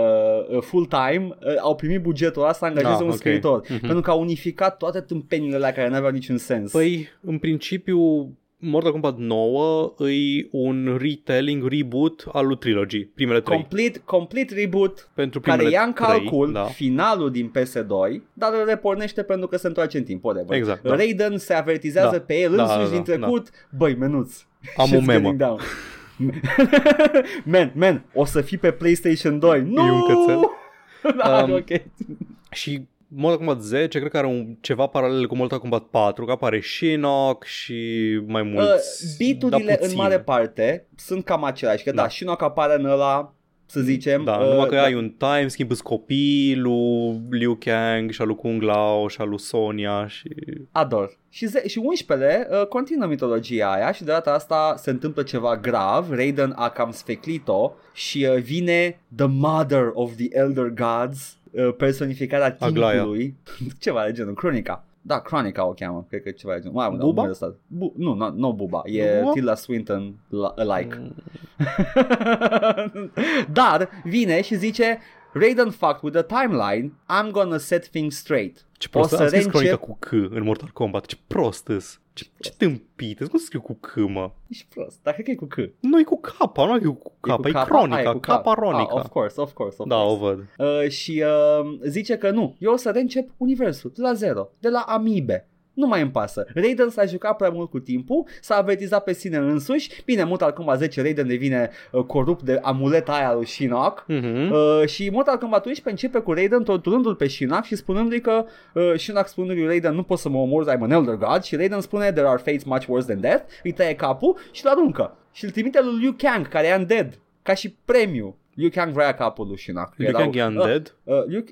uh, full-time, uh, au primit bugetul ăla să angajeze Ah, un ok. scriitor. Mhm. Pentru că au unificat toate tâmpenile alea care n-aveau niciun sens. Păi, în principiu, Mortal Kombat 9 e un retelling, reboot al lui Trilogy, primele trei. complete, complete reboot Pentru care primele ia în calcul trei, da. finalul din PS2, dar îl repornește pentru că se întoarce în timp, whatever. Exact, da. Raiden se avertizează Da. pe el Da, însuși da, da, din trecut, băi, menuț. Am Shit's o memă. getting down. man, man, o să fii pe PlayStation 2. Nu! un cățel. da, Um, ok. Și Mortal Kombat 10 cred că are un, ceva paralel cu Mortal Kombat 4, că apare Shinnok și mai Uh, mulți. beaturile dar în puțin. mare parte sunt cam aceleași, că da, Da. și nu apare în ăla, să zicem. Da, uh, numai că ai un time schimb îți copii lui Liu Kang și al lui Kung Lao și al lui Sonia și... Ador. Și, ze- și 11 uh, continuă mitologia aia și de data asta se întâmplă ceva grav. Raiden a cam sfeclit-o și uh, vine The Mother of the Elder Gods, uh, personificarea Aglaia. timpului. ceva de genul, Cronica. Da, Cronica o cheamă, cred că e ceva de genul. Mai, Buba? Da, ăsta. Bu- nu, nu, nu Buba, e Buba? Tilda Swinton la- alike. Mm. Dar vine și zice Raiden fucked with the timeline, I'm gonna set things straight. Ce O prost, să am scris reîncep- cronica cu C în Mortal Kombat, ce prost îs. Ce, ce tâmpit, îs. cum să scriu cu C, mă? Ești prost, dar cred că e cu C. Nu e cu K, nu e cu K, e, cu K? cronica, Ah, e cu K, K. ronica. Ah, of course, of course, of da, course. o văd. Uh, și uh, zice că nu, eu o să reîncep universul de la zero, de la amibe. Nu mai îmi pasă. Raiden s-a jucat prea mult cu timpul, s-a avertizat pe sine însuși. Bine, Mortal Kombat 10 Raiden devine uh, corupt de amuleta aia lui Shinnok. Mhm. Uh, și Mortal Kombat 11 începe cu Raiden torturându-l pe Shinnok și spunându-i că uh, Shinnok spune lui Raiden nu poți să mă omori, I'm an elder god și Raiden spune there are fates much worse than death, îi taie capul și îl aruncă. Și îl trimite lui Liu Kang care e undead, ca și premiu. Liu Kang vrea capul lui Shinnok. Liu Kang e undead? Uh, uh, Liu...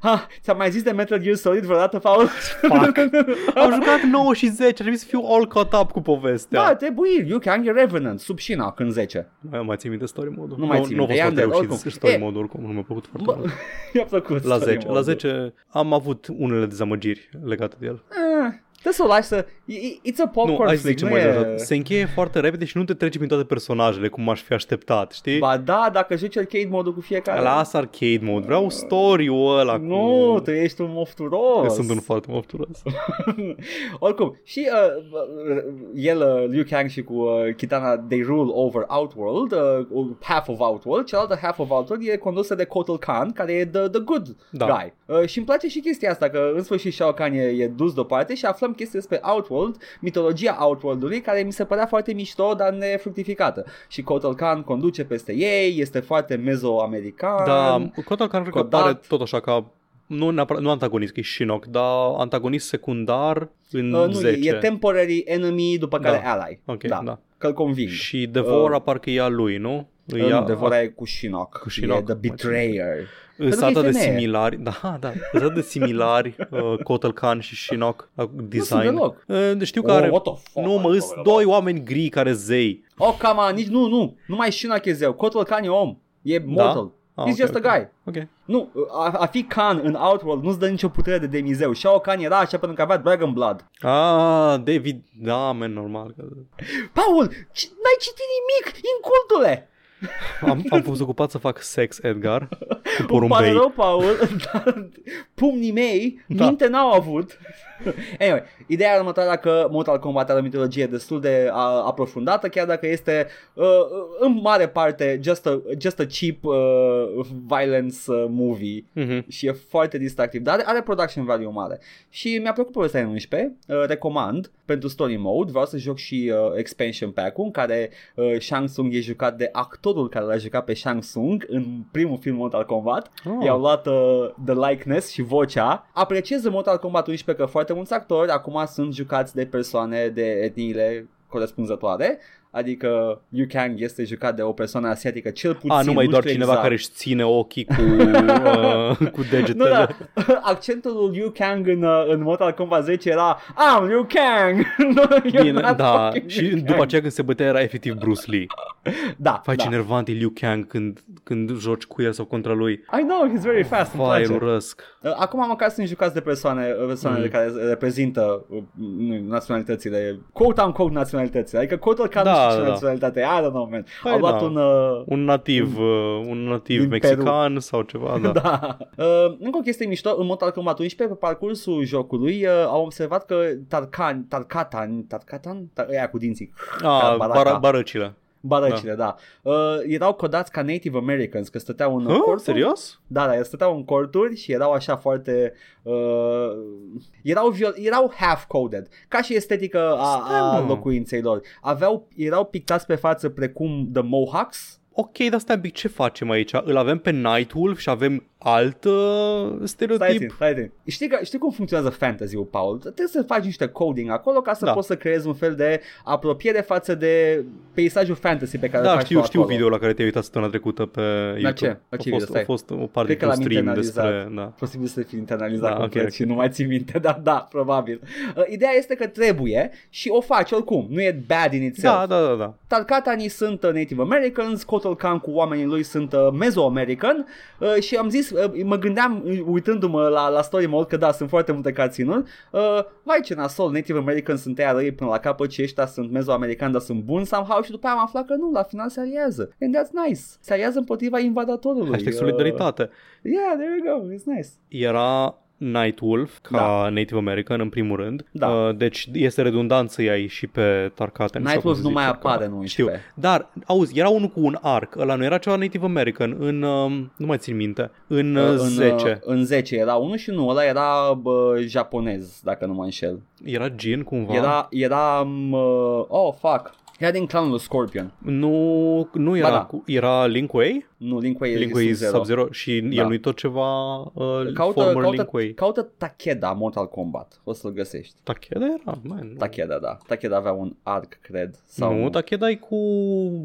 Ah, Ți-am mai zis de Metal Gear Solid vreodată, Paul? Fuck. Am jucat 9 și 10, ar trebui să fiu all caught up cu povestea. Da, trebuie. Liu Kang e Revenant, sub Shinnok în 10. Mai, mai țin minte story mode Nu mai țin Nu a minte, fost e foarte undead, reușit oricum. story E. mode oricum, nu mi-a plăcut foarte Bă, mult. mi-a plăcut. La story 10, la mode-ul. 10 am avut unele dezamăgiri legate de el. Eh, Trebuie să o lași să... i- It's a Nu, popcorn hai să flick, zicem nu mai e... exact. Se încheie foarte repede și nu te trece prin toate personajele cum aș fi așteptat, știi? Ba da, dacă joci arcade mode cu fiecare. Lasă arcade mode, vreau story-ul ăla Nu, cu... tu ești un Eu mofturos. sunt un foarte mofturos. Oricum, și uh, uh, el, uh, Liu Kang și cu uh, Kitana, they rule over Outworld, uh, half of Outworld, cealaltă half of Outworld e condusă de Kotal Khan, care e the, the good Da. guy. Uh, și îmi place și chestia asta, că în sfârșit Shao Kahn e, e dus deoparte și aflăm chestii despre Outworld, mitologia Outworld-ului, care mi se părea foarte mișto, dar nefructificată. Și Kotal Khan conduce peste ei, este foarte mezo-american. Da, Kotal Khan cred că Kodat. apare tot așa ca nu, neapărat, nu antagonist, că e Shinnok, dar antagonist secundar în Uh, nu, 10. e, e temporary enemy, după care Da. ally. Ok, da. da. Că-l conving. Și Devora Uh, parcă e a lui, nu? Uh, Îi ia- nu, Devora e cu Shinnok. Cu Shinnok. E The Betrayer. Îs Pentru că e atât de femeie. similari, da, da, îs atât de similari uh, Kotal Khan și Shinnok la design. deloc. Uh, știu că Oh, are, what the fuck, nu mă, my îs God. doi oameni gri care zei. Oh, come on, nici, nu, nu. Numai Shinnok e zeu. Kotal Khan e om. E mortal. Ah, He's ok, just ok. a guy. Ok. Nu, a, a fi Khan în Outworld nu-ți dă nicio putere de demizeu. Shao Kahn era așa pentru că avea Dragon Blood. Ah, David, da, man, normal. Că... Paul, ci- n-ai citit nimic, incultule! Am, am fost ocupat să fac sex, Edgar, cu Îmi pare porumbei. rău, Paul, dar pumnii mei Da. minte n-au avut. Anyway, ideea e următoarea că Mortal Kombat are o mitologie destul de a, aprofundată, chiar dacă este uh, în mare parte just a, just a cheap uh, violence uh, movie Mhm. și e foarte distractiv, dar are, are production value mare. Și mi-a plăcut povestea în 11, uh, recomand pentru story mode, vreau să joc și uh, expansion pack-ul în care uh, Shang Tsung e jucat de actorul care l-a jucat pe Shang Tsung în primul film Mortal Kombat. Oh. I-au luat uh, the likeness și vocea. Apreciez în Mortal Kombat 11 că foarte mulți actori acum sunt jucați de persoane de etniile corespunzătoare. Adică Liu Kang este jucat de o persoană asiatică cel puțin. A, nu mai doar știu cineva exact. care își ține ochii cu, uh, cu degetele. Nu, da, accentul lui Liu Kang în, uh, în Mortal Kombat 10 era I'm Liu Kang! No, you're Bine, not da, fucking și Liu după Kang. aceea când se bătea era efectiv Bruce Lee. Da, Vai da. ce nervant e Liu Kang când, când joci cu el sau contra lui. I know, he's very fast, îmi Vai, place. urăsc. Uh, Acum măcar sunt jucați de persoane, uh, persoanele Mm. care reprezintă uh, nu, naționalitățile, quote-unquote naționalități. Adică Kotal Khan Da, nu știu ce da. naționalitate, I don't know, man. Păi Au luat da. un... Uh, Un nativ, uh, un nativ Din mexican sau ceva, da. Da. Uh, încă o chestie mișto, în Mortal Kombat 11, pe parcursul jocului, uh, au observat că Tarkan, Tarkatan, Tarkatan, tar, ăia cu dinții, A, Baraca. bara, barăcile. Barăcile, da, da. Uh, erau codați ca Native Americans, că stăteau în Hă? corturi. Serios? Da, da, stăteau în corturi și erau așa foarte... Uh, erau, viol- erau half-coded, ca și estetică a, Stai, a mă. locuinței lor. Aveau, erau pictați pe față precum The Mohawks, ok, dar stai un pic, ce facem aici? Îl avem pe Nightwolf și avem alt uh, Stai stereotip? țin, stai țin. Știi, că, știi cum funcționează fantasy-ul, Paul? Trebuie să faci niște coding acolo ca să Da. poți să creezi un fel de apropiere față de peisajul fantasy pe care îl Da, faci știu, tu știu acolo. video la care te-ai uitat săptămâna trecută pe YouTube. ce? La ce a, video? fost, Stai. a fost o parte Cred că din l-am stream internalizat. despre... Da. Posibil să fie internalizat Da, da, ok, complet ok. și nu mai ții minte, dar da, probabil. Uh, ideea este că trebuie și o faci oricum, nu e bad in itself. Da, da, da, da. Tarkatanii sunt uh, Native Americans, Kotal Khan cu oamenii lui sunt uh, Mesoamerican uh, și am zis, uh, mă gândeam uh, uitându-mă la, la story mode că da, sunt foarte multe cutscene-uri, uh, vai ce nasol, Native Americans sunt aia răi până la capăt și ăștia sunt Mesoamericani, dar sunt buni somehow și după aia am aflat că nu, la final se aliază. And that's nice. Se aliază împotriva invadatorului. Hashtag Uh, solidaritate. yeah, there you go, it's nice. Era Nightwolf ca Da. Native American în primul rând. Da. Uh, deci este redundant să iei și pe Tarkatan. sau Nightwolf cum se nu mai zice, apare ca- în Știu. 11. Dar, auzi, era unul cu un arc. Ăla nu era ceva Native American în, um, nu mai țin minte, în, uh, în, 10. În 10 era unul și nu, ăla era bă, japonez, dacă nu mă înșel. Era Jin cumva? Era, era, uh, oh, fuck. Era din clanul lui Scorpion. Nu, nu era, da. cu, era Link Way? Nu, Link Way Link Way Sub-Zero. Sub-Zero și Da. el nu-i tot ceva uh, Caută, former caută, Link Way. caută Takeda Mortal Kombat. O să-l găsești. Takeda era? Man, nu. Takeda, da. Takeda avea un arc, cred. Sau nu, Takeda e cu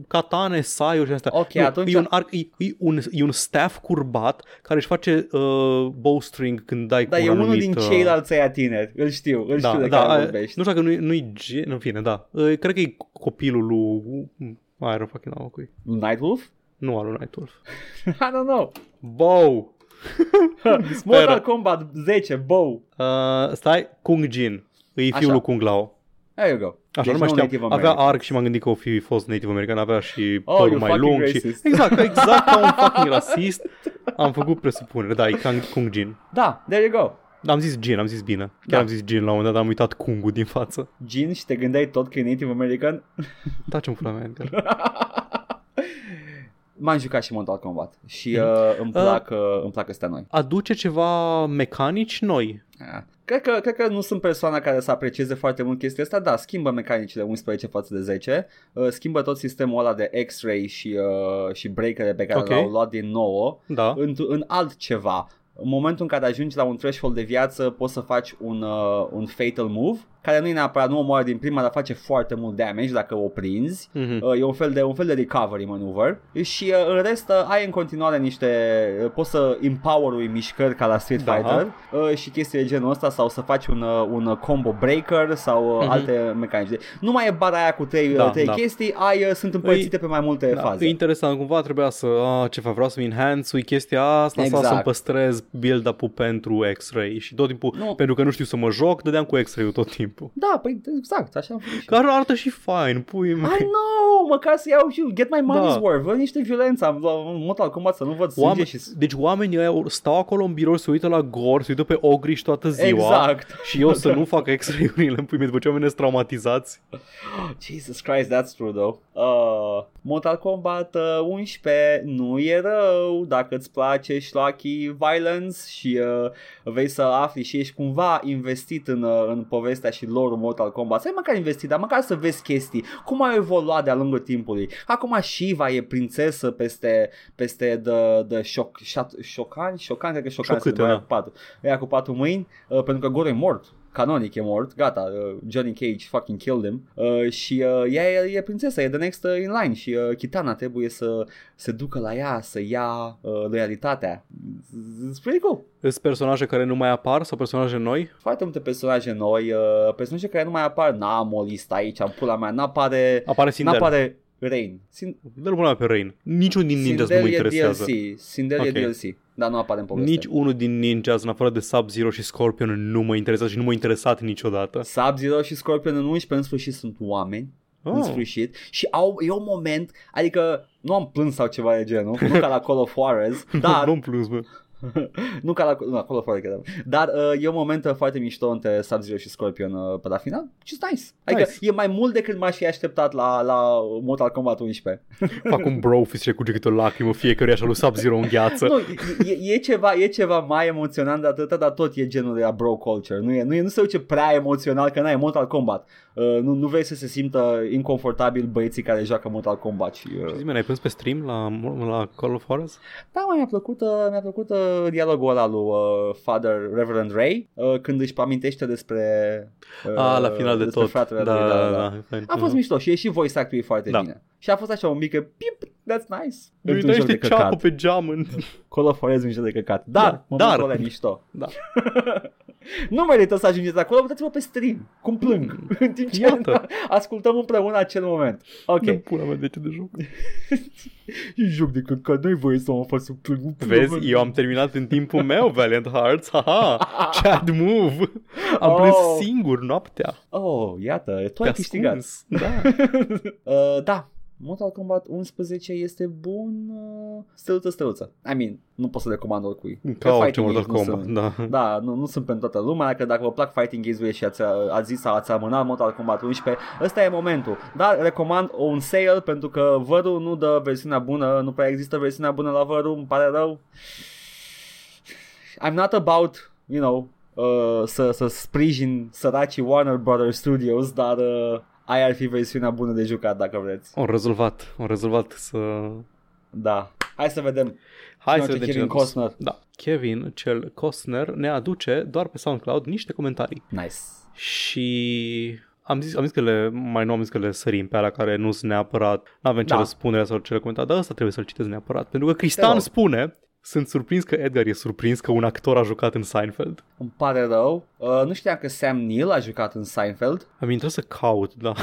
katane, saio și astea. Ok, nu, atunci- E un, arc, e, e, un, e un staff curbat care își face uh, bowstring când dai Da, cu e un unul anumit, din uh, ceilalți aia tineri. Îl știu, îl știu da, de da, care aia- vorbești. Nu știu dacă nu-i, nu-i Gen, în fine, da. Uh, cred că e copilul lui... I don't fucking know cui. Nightwolf? Nu al lui Nightwolf. I don't know. Bow! Mortal Kombat 10, bow. Uh, stai, Kung Jin. E fiul Așa. lui Kung Lao. There you go. Așa, Deci nu mai nu știam. Native Avea American. arc și m-am gândit că o fi fost Native American, avea și Oh, părul you mai fucking lung și... racist. Exact, exact ca un fucking rasist. Am făcut presupunere, da, e Kung, Kung Jin. Da, there you go. Am zis Jin, am zis bine. Chiar Da. am zis Jin la un moment dat, am uitat Kung-ul din față. Jin și te gândeai tot că e Native American? Taci-mi pula mea, Edgar. M-am jucat și Mortal Kombat și Mhm. uh, îmi plac, uh, îmi plac astea noi. Aduce ceva mecanici noi. Ah. Cred că, cred că nu sunt persoana care să aprecieze foarte mult chestia asta, da, schimbă mecanicile 11 față de 10, uh, schimbă tot sistemul ăla de X-ray și, uh, și breakere pe care Ok. l-au luat din nou Da. în, în altceva. În momentul în care ajungi la un threshold de viață, poți să faci un, uh, un fatal move, care nu e neapărat, nu omoară din prima, dar face foarte mult damage dacă o prinzi. Mhm. Uh, e un fel de, un fel de recovery maneuver și uh, în rest uh, ai în continuare niște uh, poți să empower mișcări ca la Street Da. Fighter uh, și chestii de genul ăsta sau să faci un, uh, un uh, combo breaker sau uh, Mhm. alte mecanici. De- Nu mai e bara aia cu trei, Da, uh, trei da. chestii, ai uh, sunt împărțite pe mai multe Da, faze. e interesant, cumva trebuia să, a, ce fac, vreau să-mi enhance chestia asta Exact. sau să-mi păstrez build-up-ul pentru X-Ray și tot timpul, Nu. pentru că nu știu să mă joc, dădeam cu X-Ray-ul tot timpul. Da, păi exact, așa am făcut și Care arată și fine, pui mei. I know, măcar să iau și get my money's Da. worth, văd niște violență, am luat un Mortal Kombat să nu văd sânge Oameni, și... Deci oamenii ăia stau acolo în birou, se uită la gore, se uită pe ogriș toată ziua Exact. și eu să nu fac X-ray-urile în pui mei după ce oamenii sunt traumatizați. Jesus Christ, that's true though. Uh, Mortal Kombat uh, 11 nu e rău dacă îți place schlocky violence și uh, vei să afli și ești cumva investit în, uh, în povestea și lore Mortal Kombat. Să ai măcar investit, dar măcar să vezi chestii, cum au evoluat de-a lungul timpului. Acum Shiva e prințesă peste, peste the, the shock, shot, Shokan, Shokan, cred că Shokan se Șocâte, numea da. cu patru. Ea cu patru mâini, uh, pentru că Goro e mort canonic e mort, gata, uh, Johnny Cage fucking killed him uh, și uh, ea e, e prințesa, e the next uh, in line și uh, Kitana trebuie să se ducă la ea, să ia uh, loialitatea. It's pretty cool. Sunt personaje care nu mai apar sau personaje noi? Foarte multe personaje noi, uh, personaje care nu mai apar, n-am o listă aici, am pula mea, n-apare, Apare Sindel. n-apare Rain. Sin- Dă-l până pe Rain. Niciun din ninjas nu mă Sindel e interesează. DLC, Sindel Ok. e DLC, dar nu apare în poveste. Nici unul din ninjas, în afară de Sub-Zero și Scorpion, nu mă interesează și nu m-a interesat niciodată. Sub-Zero și Scorpion în 11 în sfârșit sunt oameni oh. în Oh. sfârșit și au, e un moment, adică nu am plâns sau ceva de genul, nu ca la Call of Juarez, dar Nu-mi plus, bă. nu ca la, nu, acolo fără chiar. Dar uh, e un moment uh, foarte mișto între Sub-Zero și Scorpion uh, pe la final. Și nice. Adică Nice. e mai mult decât m-aș fi așteptat la, la Mortal Kombat 11. Fac un brofist și curge câte o lacrimă fiecare așa lui Sub-Zero în gheață. nu, e, e, ceva, e ceva mai emoționant de atâta, dar tot e genul de la bro culture. Nu, e, nu, e, nu se duce prea emoțional, că n-ai Mortal Kombat. Uh, nu, nu vrei să se simtă inconfortabil băieții care joacă Mortal Kombat. Și, uh, Zi-mi, ai prins pe stream la, la Call of Juarez? Da, mă, mi-a plăcut, uh, mi-a plăcut uh, dialogul ăla lui uh, Father Reverend Ray uh, când își amintește despre uh, Ah, la final de despre tot. fratele Da, lui, da, da. fain. A fost mișto și e și voice actul foarte Da. bine. Și a fost așa un mic pip, that's nice. Nu Într-un joc de uitaște ceapă căcat. pe geam în... Call of Juarez un joc de căcat. Dar, Da, momentul dar- ăla e mișto. Da. nu merită să ajungeți acolo, uitați-vă pe stream, cum plâng, în timp ce Iată. ascultăm împreună acel moment. Ok, Nu pula mea de ce de joc. e joc de căcat, n-ai voie să mă faci să plâng. Vezi, eu am terminat în timpul meu Valiant Hearts, haha, Chad move. Am plâns Oh. singur noaptea. Oh, iată, tu Pe ai câștigat. ascuns. Da. uh, da, Mortal Kombat 11 este bun uh, stăluță, stăluță. I mean, nu pot să recomand oricui. Că Ca orice fighting Mortal games nu Kombat, sunt- da. Da, nu, nu sunt pentru toată lumea, că dacă vă plac fighting games-urile și ați, ați zis sau ați amânat Mortal Kombat 11, ăsta e momentul. Dar recomand un sale pentru că vărul nu dă versiunea bună, nu prea există versiunea bună la vărul, îmi pare rău. I'm not about, you know, uh, să, să sprijin săracii Warner Brothers Studios, dar uh, aia ar fi versiunea bună de jucat dacă vreți. Au rezolvat, au rezolvat să... Da. Hai să vedem. Hai Nu, să ce vedem ce Kevin ne-a dus. Costner. Da. Kevin, cel Costner, ne aduce doar pe SoundCloud niște comentarii. Nice. Și am zis, am zis că le, mai nu am zis că le sărim pe alea care nu sunt neapărat, nu avem ce Da. răspundere sau ce le comenta, dar ăsta trebuie să-l citesc neapărat. Pentru că Te Cristian rog. spune, sunt surprins că Edgar e surprins că un actor a jucat în Seinfeld. Îmi pare rău. Uh, nu știam că Sam Neill a jucat în Seinfeld. Am intrat să caut, da.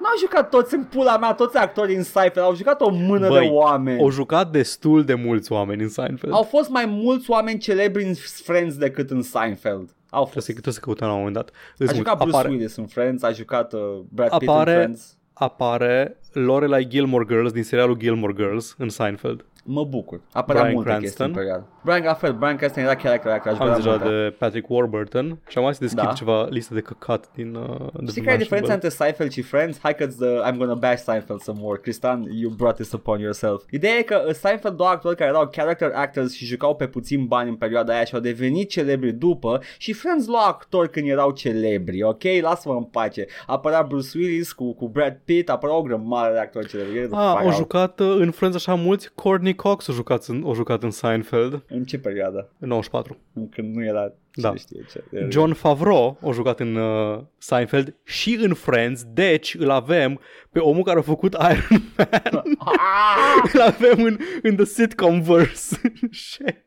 Nu au jucat toți în pula mea, toți actorii în Seinfeld. Au jucat o mână Băi, de oameni. Au jucat destul de mulți oameni în Seinfeld. Au fost mai mulți oameni celebri în Friends decât în Seinfeld. Au Trebuie fost. să, trebuie să căutăm la un moment dat. A Îți mult. jucat Bruce apare, Willis în Friends, a jucat uh, Brad Pitt Apare- în Friends. apare Lorelai Gilmore Girls din serialul Gilmore Girls în Seinfeld. Mă bucur. Apărea Brian multe chestii în Cranston. perioadă. Brian la fel, Brian Cranston era character actor, a Am jucat zis deja multe. de Patrick Warburton și am mai să deschid Da. ceva listă de căcat din... Uh, de Știi care e Mashable. diferența între Seinfeld și Friends? Hai că I'm gonna bash Seinfeld some more. Cristian, you brought this upon yourself. Ideea e că uh, Seinfeld două actori care erau character actors și jucau pe puțin bani în perioada aia și au devenit celebri după și Friends lua actori când erau celebri, ok? Lasă-mă în pace. Apărea Bruce Willis cu, cu Brad Pitt, apărea o grămadă de actori celebri. Get the Ah, fuck au out. jucat uh, în Friends așa mulți. Courtney Cox a jucat în, a jucat în Seinfeld În ce perioadă? în 94. Când nu era Da. cine știe ce. John Favreau a jucat în uh, Seinfeld și în Friends, deci îl avem pe omul care a făcut Iron Man. Ah! îl avem în, în The Sitcom Verse. Shit.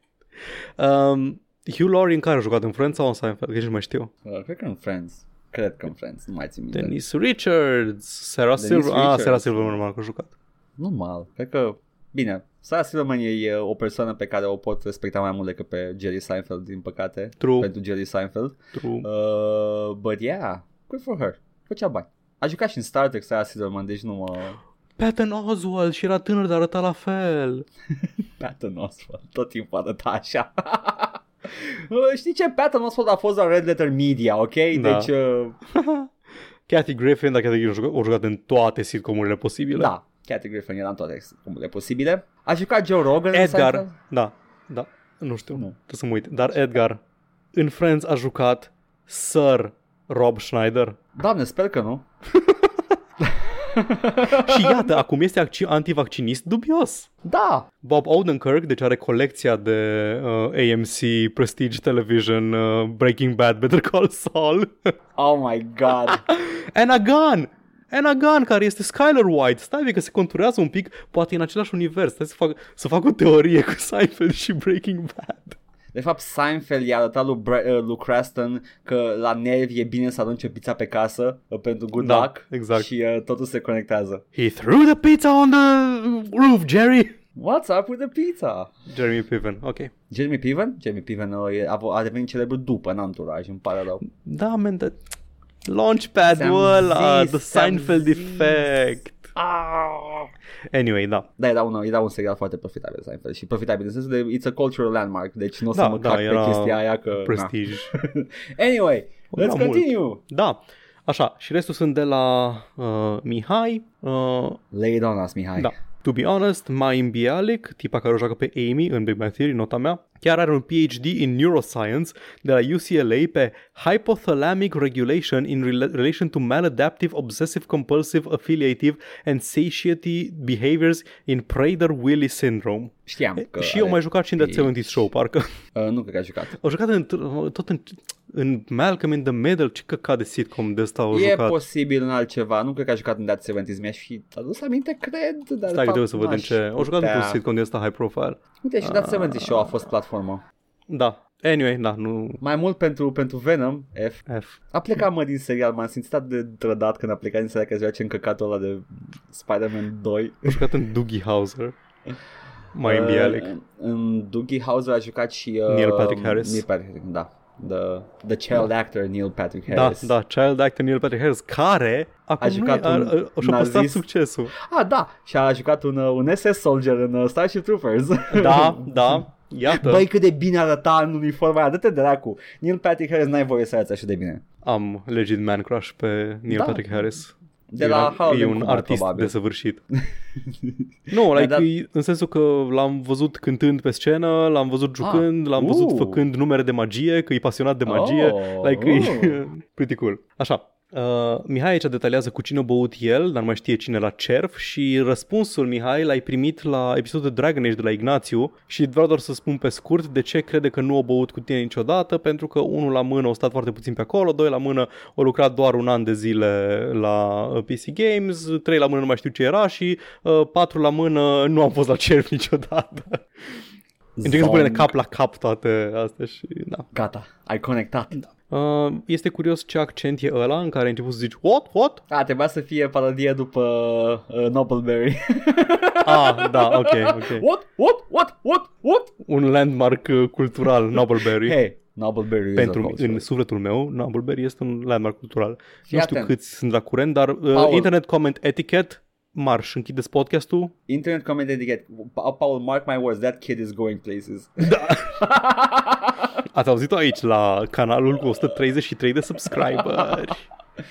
um, Hugh Laurie în care a jucat în Friends sau în Seinfeld? Că nici nu mai știu. Uh, Cred că în Friends. Cred că în Friends, nu mai țin minte. Dennis Richards, Sarah Dennis Silverman. Ah, Richards. Sarah Silverman normal că a jucat. Normal. Cred că, bine, Sarah Silverman e, e o persoană pe care o pot respecta mai mult decât pe Jerry Seinfeld, din păcate. True, Pentru Jerry Seinfeld. true. Uh, but yeah, good for her. Făcea bani. A jucat și în Star Trek Sarah Silverman, deci nu mă... Patton Oswald și era tânăr, dar arăta la fel. Patton Oswalt, tot timpul arăta așa. Uh, Știi ce? Patton Oswalt a fost la Red Letter Media, ok? Da. Deci, uh, Kathy Griffin, dar Kathy Griffin a jucat, a jucat în toate sitcomurile posibile. da, Kathy Griffin era în toate cumurile posibile. A jucat Joe Rogan în Edgar, Seinfeld? da, da, nu știu, Nu. trebuie să mă uit. Dar Edgar, în Friends a jucat Sir Rob Schneider. Doamne, sper că nu. și iată, acum este acci- antivaccinist dubios. Da, Bob Odenkirk, deci are colecția de uh, AMC Prestige Television uh, Breaking Bad Better Call Saul. oh my god. Anna Gunn! Anna Gunn, care este Skyler White. Stai bine că se conturează un pic, poate în același univers. Stai să fac, să fac o teorie cu Seinfeld și Breaking Bad. De fapt, Seinfeld i-a arătat lui, Bre- uh, lui Cranston că la nervi e bine să arunce pizza pe casă uh, pentru good Da, luck exact. și uh, totul se conectează. He threw the pizza on the roof, Jerry! What's up with the pizza? Jeremy Piven, ok. Jeremy Piven? Jeremy Piven uh, e- a, a devenit celebru după în anturaj, îmi pare rău. Da, man, the Launchpad-ul Ți-am ăla, zis, the ți-am Seinfeld zis. effect. Ah! Anyway, da. Da, era un, era un serial foarte profitabil, Seinfeld, și profitabil în sensul de it's a cultural landmark, deci nu o să Da, mă da, cac era pe chestia aia că... Prestige. Na. Anyway, Era let's mult. continue. Da. Așa, și restul sunt de la uh, Mihai. Uh, Lay it on us, Mihai. da. To be honest, Maim Bialik, tipa care o joacă pe Amy în Big Bang Theory, nota mea, chiar are un PhD in Neuroscience de la UCLA pe Hypothalamic Regulation in rela- relation to maladaptive obsessive compulsive affiliative and satiety behaviors in Prader-Willi syndrome. Știam că și eu are mai jucat și în That PhD. 70's Show, parcă. Uh, nu cred că a jucat. Au jucat în, tot în, în Malcolm in the Middle, ce căcat de sitcom de ăsta au E jucat. posibil în altceva, nu cred că a jucat în That 70s, mi-aș fi adus aminte, cred, dar de Stai că fapt trebuie să vedem n-aș ce... Au jucat putea. într-un sitcom de ăsta high profile. Uite, și That 70s Show a fost platformă. Da. Anyway, da, nu... Mai mult pentru, pentru Venom, F. F. A plecat mă din serial, m-am simțit atât de trădat când a plecat din serial că joace în căcatul ăla de Spider-Man 2. Au jucat în Doogie Howser. Mai în Bialik. Uh, în Doogie Howser a jucat și... Uh, Neil Patrick Harris. Neil Patrick, da. The, the child actor Neil Patrick Da, Harris. da, child actor Neil Patrick Harris, care acum A jucat nu e, un a, a, a, și-a păstrat nazist. succesul. Ah, da, și a jucat un, uh, un SS soldier în uh, Starship Troopers. Da, da, iată. Băi, cât de bine arăta în uniforma aia, dă-te dracu. Neil Patrick Harris n-ai voie să arăți așa de bine. Am legit man crush pe Neil Da. Patrick Harris. De E la un- Harold E and un Kumar, artist probabil. desăvârșit. nu, like, dat- e, în sensul că l-am văzut cântând pe scenă, l-am văzut jucând, l-am văzut uh. făcând numere de magie, că e pasionat de magie. Oh, like, oh. e pretty cool. Așa. Uh, Mihai aici detaliază cu cine a băut el, dar nu mai știe cine la cerf și răspunsul Mihai l-ai primit la episodul de Dragon Age de la Ignațiu și vreau doar să spun pe scurt de ce crede că nu a băut cu tine niciodată, pentru că unul la mână a stat foarte puțin pe acolo, doi la mână a lucrat doar un an de zile la uh, PC Games, trei la mână nu mai știu ce era și uh, patru la mână nu am fost la cerf niciodată. Încerc să punem Zong. cap la cap toate astea și da. Gata, ai conectat. Uh, este curios ce accent e ăla în care ai început să zici what, what? A, trebuia să fie parodie după uh, Nobleberry. Ah, da, ok, ok. what, what, what, what, what? Un landmark uh, cultural, Nobleberry. Hey, Nobleberry is Pentru a culture. în sufletul meu, Nobleberry este un landmark cultural. Fii nu știu atent. câți sunt la curent, dar uh, Paul. Internet Comment Etiquette, marș, închideți podcastul. Internet comment etiquette. Pa- Paul, mark my words, that kid is going places. Ați auzit-o aici la canalul cu 133 de subscriberi.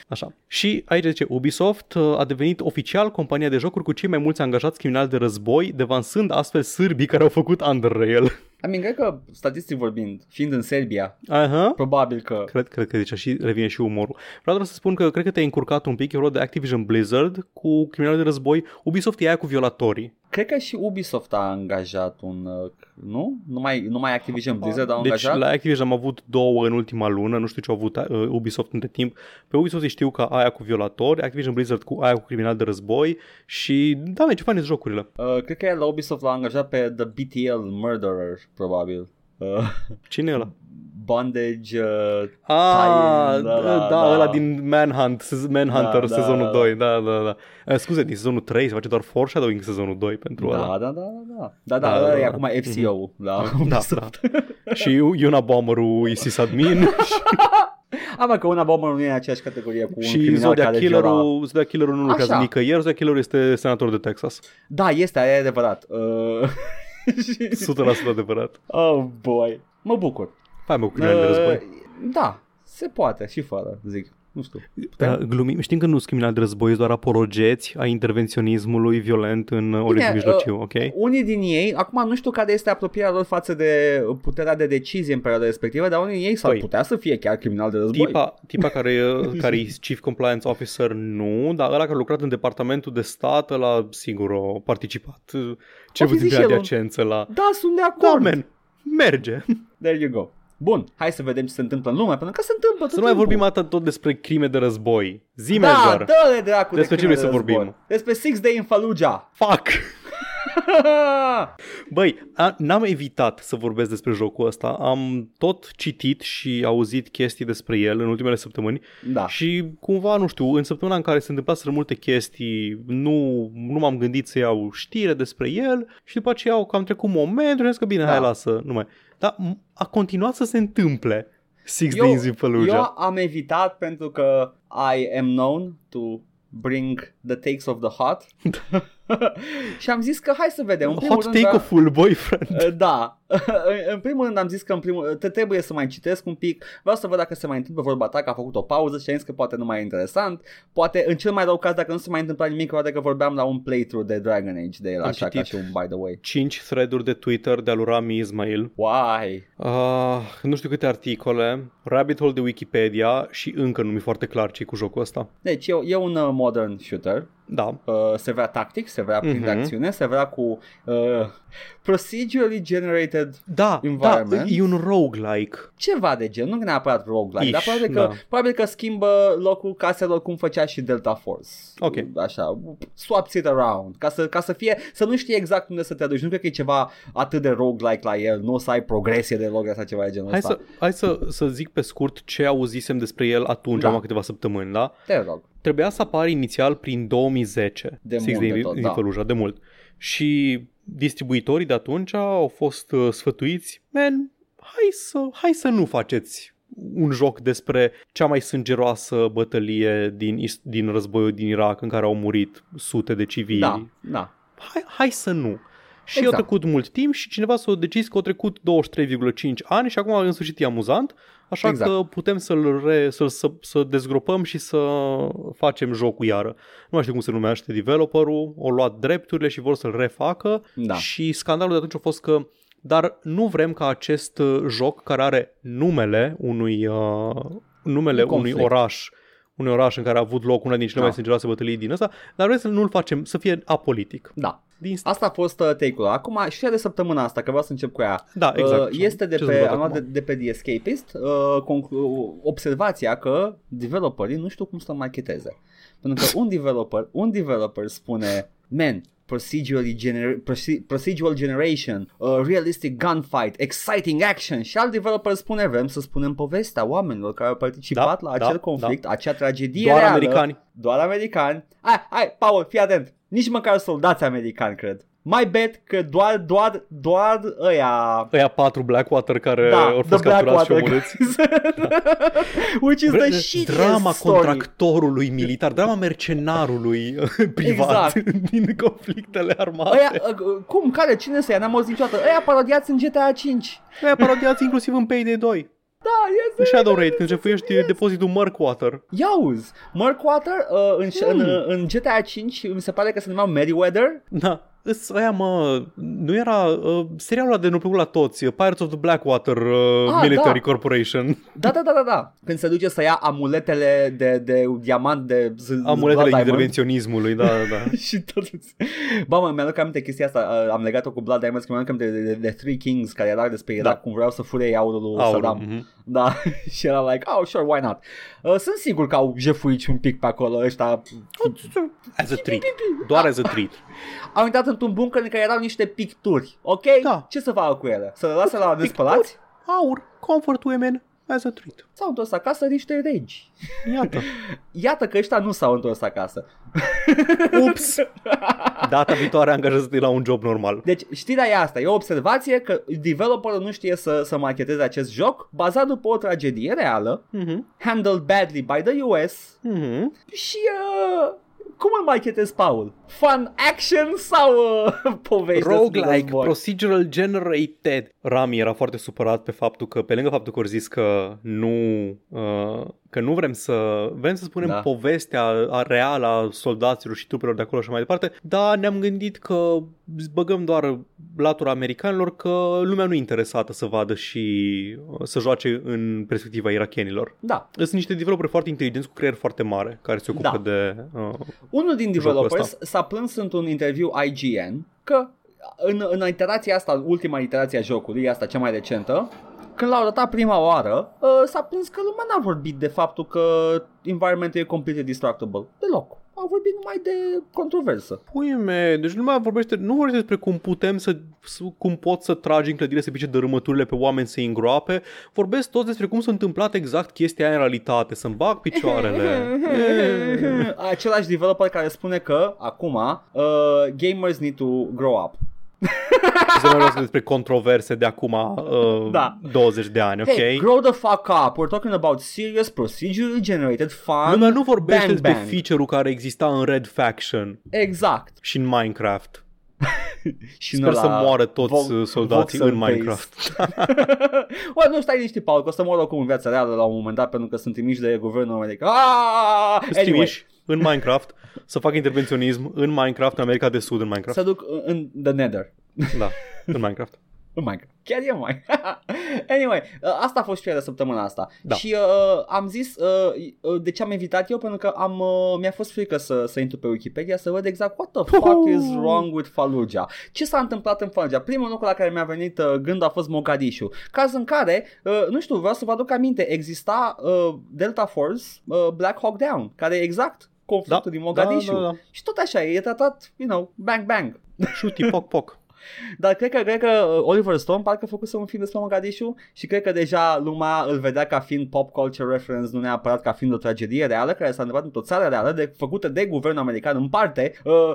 Așa. Și aici zice Ubisoft uh, a devenit oficial compania de jocuri cu cei mai mulți angajați criminali de război, devansând astfel sârbii care au făcut Underrail. I mean, cred că, statistic vorbind, fiind în Serbia, Aha. probabil că... Cred, cred că deci și revine și umorul. Vreau doar să spun că cred că te-ai încurcat un pic, e vorba de Activision Blizzard cu criminali de război. Ubisoft e aia cu violatorii. Cred că și Ubisoft a angajat un... uh, Nu? Numai, numai Activision Blizzard au Deci angajat? la Activision am avut două în ultima lună, nu știu ce au avut uh, Ubisoft între timp. Pe Ubisoft îi știu ca aia cu violatori, Activision Blizzard cu aia cu criminali de război și da, mă, ce fain sunt jocurile. Uh, cred că la Ubisoft l-a angajat pe The BTL Murderer, probabil. Uh, Cine e ăla? bondage... Uh, Ah, Tie-in, da, da, da, da. ăla din Manhunt, sez- Manhunter, Da, da, sezonul da. 2, da, da, da. Uh, scuze, din sezonul 3 se face doar foreshadowing sezonul 2 pentru ăla. da, da, da, da, da. Da, Da, da, da, da, e da. acum FCO. Da, Da, da. Ubisoft. și Iuna Bomberul e sysadmin Am că una bombă nu e în aceeași categorie cu un și criminal Zodiac care viola... Killerul, Zodiac Killerul nu lucrează Așa. nicăieri, Zodiac Killerul este senator de Texas. Da, este, aia e adevărat. Uh... și- 100% adevărat. oh, boy. Mă bucur. Hai mă, cu criminali de război. Uh, da, se poate și fără, zic. Nu știu. Uh, glumim, știm că nu sunt criminali de război, sunt doar apologeți a intervenționismului violent în Orientul Bine, Mijlociu, uh, ok? Unii din ei, acum nu știu care este apropierea lor față de puterea de decizie în perioada respectivă, dar unii din ei s-ar Păi, putea să fie chiar criminal de război. Tipa, tipa care, e- care e Chief Compliance Officer nu, dar ăla care a lucrat în Departamentul de Stat, ăla sigur a participat. Ce O fi puțin zis prin și el un- adiacență la... Da, sunt de Da, acord. man, merge. There you go. Bun, hai să vedem ce se întâmplă în lume, pentru că se întâmplă tot Să nu mai timpul. vorbim atât tot despre crime de război. Zi Da, Edgar. dă-le dracu Despre de ce vrei crime să de război. vorbim? Despre Six Day in Fallujah. Fuck! Băi, a, n-am evitat să vorbesc despre jocul ăsta. Am tot citit și auzit chestii despre el în ultimele săptămăni da. și cumva, nu știu, în săptămâna în care se întâmplaseră multe chestii, nu, nu m-am gândit să iau știre despre el și după aceea au cam trecut momentul și am zis că bine, Da. hai lasă, nu mai. Dar m- a continuat să se întâmple Six Eu, Days in Fallujah. eu am evitat pentru că I am known to bring the takes of the hot. și am zis că hai să vedem. În primul Hot rând, take vreau- of full boyfriend. Uh, Da, în primul rând am zis că în primul te trebuie să mai citesc un pic, vreau să văd dacă se mai întâmplă vorba ta, că a făcut o pauză și am zis că poate nu mai e interesant, poate în cel mai rău caz dacă nu se mai întâmpla nimic, poate că vorbeam la un playthrough de Dragon Age de el, Am așa ca citit. și un by the way. 5 thread-uri de Twitter de al lui Rami Ismail. Why? Uh, nu știu câte articole, rabbit hole de Wikipedia și încă nu mi-e foarte clar ce cu jocul ăsta. Deci e, e un uh, modern shooter, Da. uh, se vrea tactic, se vrea prin Mhm. de acțiune, se vrea cu uh, procedurally generated Da, da, Environment. e un roguelike. ceva de gen, nu neapărat roguelike, dar Ish, probabil că, da. probabil că schimbă locul caselor cum făcea și Delta Force. Ok. Așa, swaps it around, ca să, ca să fie, să nu știi exact unde să te duci. Nu cred că e ceva atât de roguelike la el, nu o să ai progresie de log sau ceva de genul Hai ăsta. să, hai să, să zic pe scurt ce auzisem despre el atunci, Da. da. am câteva săptămâni, da? Te rog. Trebuia să apară inițial prin 2010. De Six mult de din, tot, din da. Făluja, de mult. Și distribuitorii de atunci au fost uh, sfătuiți, man, hai să, hai să nu faceți un joc despre cea mai sângeroasă bătălie din, is- din războiul din Irak în care au murit sute de civili. Da, da. Hai, hai să nu. Și Exact. au trecut mult timp și cineva s-a decis că au trecut 23,5 ani și acum în sfârșit e amuzant, așa Exact. că putem să-l re, să, să, să dezgropăm și să facem jocul iară. Nu mai știu cum se numește developerul, au luat drepturile și vor să-l refacă Da. și scandalul de atunci a fost că dar nu vrem ca acest uh, joc care are numele unui uh, numele Un unui conflict. oraș unui oraș în care a avut loc una din cele Da. mai sângeroase bătălii din ăsta, dar vrem să nu-l facem, să fie apolitic. Da. Din Asta a fost uh, take-ul. Acum, știrea de săptămâna asta, că vreau să încep cu ea. Da, exact. Uh, este de Ce pe, să văd am luat acum? de, de pe The Escapist uh, conclu- observația că developerii nu știu cum să marketeze. Pentru că un developer, un developer spune, man, procedurally gener- proce- procedural generation, uh, realistic gunfight, exciting action și alt developer spune vrem să spunem povestea oamenilor care au participat Da, la acel da, conflict, acea tragedie Doar reală. americani. Doar americani. Hai, hai, Paul, fii atent. Nici măcar soldați americani, cred. Mai bet că doar, doar, doar ăia... Ăia patru Blackwater care Da, au the fost capturați și Blackwater omorâți. Which is the Bre- shittiest drama story. contractorului militar, drama mercenarului privat Exact. din conflictele armate. Ăia, uh, cum, care, cine să ia? N-am auzit niciodată. Ăia parodiați în GTA 5. Ăia parodiați inclusiv în Payday 2. Da, este... În Shadow Raid, când jefuiești depozitul Murkwater. Iauzi, Murkwater uh, în, Hmm. în, în GTA 5 mi se pare că se numeau Meriwether. Da. Îs, aia mă, nu era uh, serialul ăla de nu plăcut la toți, uh, Pirates of the Blackwater uh, Ah, Military da. Corporation. Da, da, da, da, da. Când se duce să ia amuletele de, de diamant de z- Amuletele Blood Diamond. intervenționismul, da, da, da. și tot. Ba, mă, mi-aduc aminte chestia asta, uh, am legat-o cu Blood Diamonds, că mi-am aminte de, de, de, Three Kings, care era despre Da. da. cum vreau să fure aurul lui Aurul, Saddam. mhm. Da, și era like, oh, sure, why not? Uh, sunt sigur că au jefuit și un pic pe acolo ăștia. As a treat. Doar as a treat. Au intrat într-un bunker în care erau niște picturi, ok? Da. Ce să facă cu ele? Să le lasă la despălați? Aur, comfort women, as a treat. S-au întors acasă niște regi. Iată. Iată că ăștia nu s-au întors acasă. Ups! Data viitoare angajează-te la un job normal. Deci știrea e asta, e o observație că developerul nu știe să, să marketeze acest joc bazat după o tragedie reală, Mhm. handled badly by the US Mhm. și uh, cum îl marketezi, Paul? Fun action sau uh, poveste despre Roguelike, război? procedural generated. Rami era foarte supărat pe faptul că, pe lângă faptul că au zis că nu, uh, că nu vrem să, vrem să spunem Da. povestea a reală a soldaților și trupelor de acolo și mai departe, dar ne-am gândit că băgăm doar latura americanilor, că lumea nu e interesată să vadă și uh, să joace în perspectiva irachienilor. Da, Sunt niște developeri foarte inteligenți cu creier foarte mare care se ocupă Da. de... Uh, unul din Jocul developers ăsta. s-a plâns într-un interviu IGN că în, în iterația asta, ultima iterație a jocului, asta cea mai recentă, când l-au datat prima oară, uh, s-a plâns că lumea n-a vorbit de faptul că environmentul e completely destructible. Deloc. Au vorbit numai de controversă. Pui me, deci nu mai vorbește, nu vorbește despre cum putem să, să- cum pot să tragi în clădire să pice dărâmăturile pe oameni să îngroape. Vorbesc toți despre cum s-a întâmplat exact chestia aia în realitate, să-mi bag picioarele. E. Același developer care spune că acum uh, gamers need to grow up. Și să mai vorbesc despre controverse de acum uh, Da. 20 de ani, ok? Hey, grow the fuck up. We're talking about serious, procedurally generated fun. Lumea nu vorbește bang, despre bang. feature-ul care exista în Red Faction Exact. și în Minecraft. Și Sper să moară toți Vo- uh, soldații voxel în based. Minecraft. Bă, nu stai liniștit, Paul, că o să moară acum în viața reală la un moment dat pentru că sunt trimiși de guvernul american. Ah! Îți Anyway, trimiși în Minecraft să fac intervenționism în Minecraft, în America de Sud, în Minecraft. să duc în The Nether. Da, în Minecraft. Oh my god. Chiar e mai. anyway, uh, asta a fost știrea de săptămâna asta. Da. Și uh, am zis uh, uh, de ce am invitat eu pentru că am uh, mi-a fost frică să, să intru pe Wikipedia să văd exact what the fuck is wrong with Fallujah. Ce s-a întâmplat în Fallujah? Primul lucru la care mi-a venit uh, gândul a fost Mogadishu. Caz în care, uh, nu știu, vreau să vă aduc aminte, exista uh, Delta Force uh, Black Hawk Down, care e exact conflictul din Mogadishu. Da, da, da. Și tot așa, e tratat, you know, bang bang. Șuti, poc, poc. Dar cred că, cred că uh, Oliver Stone parcă a făcut un film despre Mogadishu și cred că deja lumea îl vedea ca fiind pop culture reference, nu neapărat ca fiind o tragedie reală care s-a întâmplat într-o țară reală de, făcută de guvernul american în parte. Uh,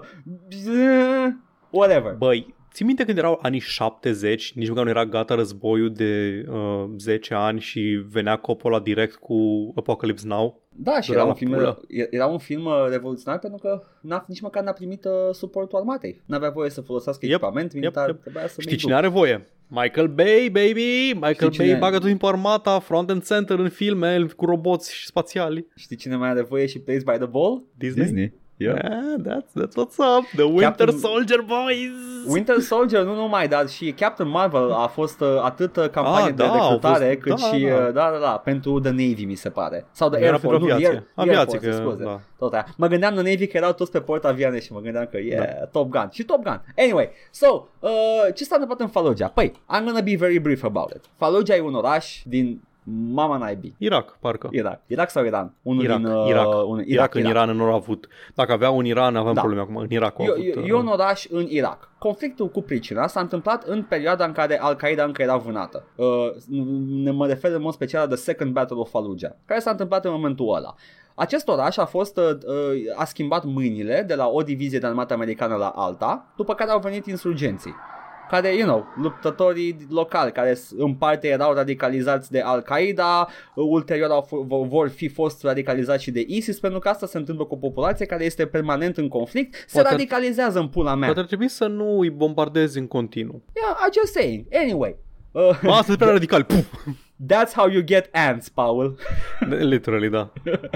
whatever. Băi, ții minte când erau anii 70, nici măcar nu era gata războiul de uh, 10 ani și venea Coppola direct cu Apocalypse Now? Da, și Era era un, la film, pulă. era un film uh, revoluționar pentru că n-a, nici măcar n-a primit uh, suportul armatei. N-avea voie să folosească Yep, echipament militar, yep. trebuia să Știi cine are voie? Michael Bay, baby! Michael Știi cine- Bay bagă tot timpul armata, front and center în filme cu roboți și spațiali. Știi cine mai are voie și plays by the ball? Disney? Yeah. Yeah, that's, that's what's up. The Winter Captain- Soldier Boys! Winter Soldier, nu numai, dar și Captain Marvel a fost uh, atât uh, campanie Ah, de da, au recrutare fost- cât da, și, da. uh, da, da, da, pentru The Navy, mi se pare. Sau The Era Air Force, pentru nu, aviație. Air, Air Aviație, Force, că- scuze. da. Tot aia. Mă gândeam The Navy că erau toți pe port avioane și mă gândeam că yeah, Top Gun. Și Top Gun. Anyway, so, uh, ce s-a întâmplat în Fallujah? Păi, I'm gonna be very brief about it. Fallujah e un oraș din mama naibii. Irak, parcă. Irak. Irak sau Iran? Unul Irak, din, uh, Irak. Un, Irak, Irak, în Iran nu au avut. Dacă avea un Iran, aveam Da. probleme acum. În Irak au E, avut. e, uh, e un oraș în Irak. Conflictul cu pricina s-a întâmplat în perioada în care Al-Qaeda încă era vânată. Uh, ne mă refer în mod special la The Second Battle of Fallujah, care s-a întâmplat în momentul ăla. Acest oraș a fost uh, uh, a schimbat mâinile de la o divizie de armată americană la alta, după care au venit insurgenții care, you know, luptătorii locali care s- în parte erau radicalizați de Al-Qaeda, uh, ulterior au f- v- vor fi fost radicalizați și de ISIS, pentru că asta se întâmplă cu o populație care este permanent în conflict, se Poate ar- radicalizează în pula mea. Poate ar trebui să nu îi bombardezi în continuu. Yeah, I'm just saying. Anyway, uh, Ma, asta e prea radical. Puf! That's how you get ants, Paul. Literally, da.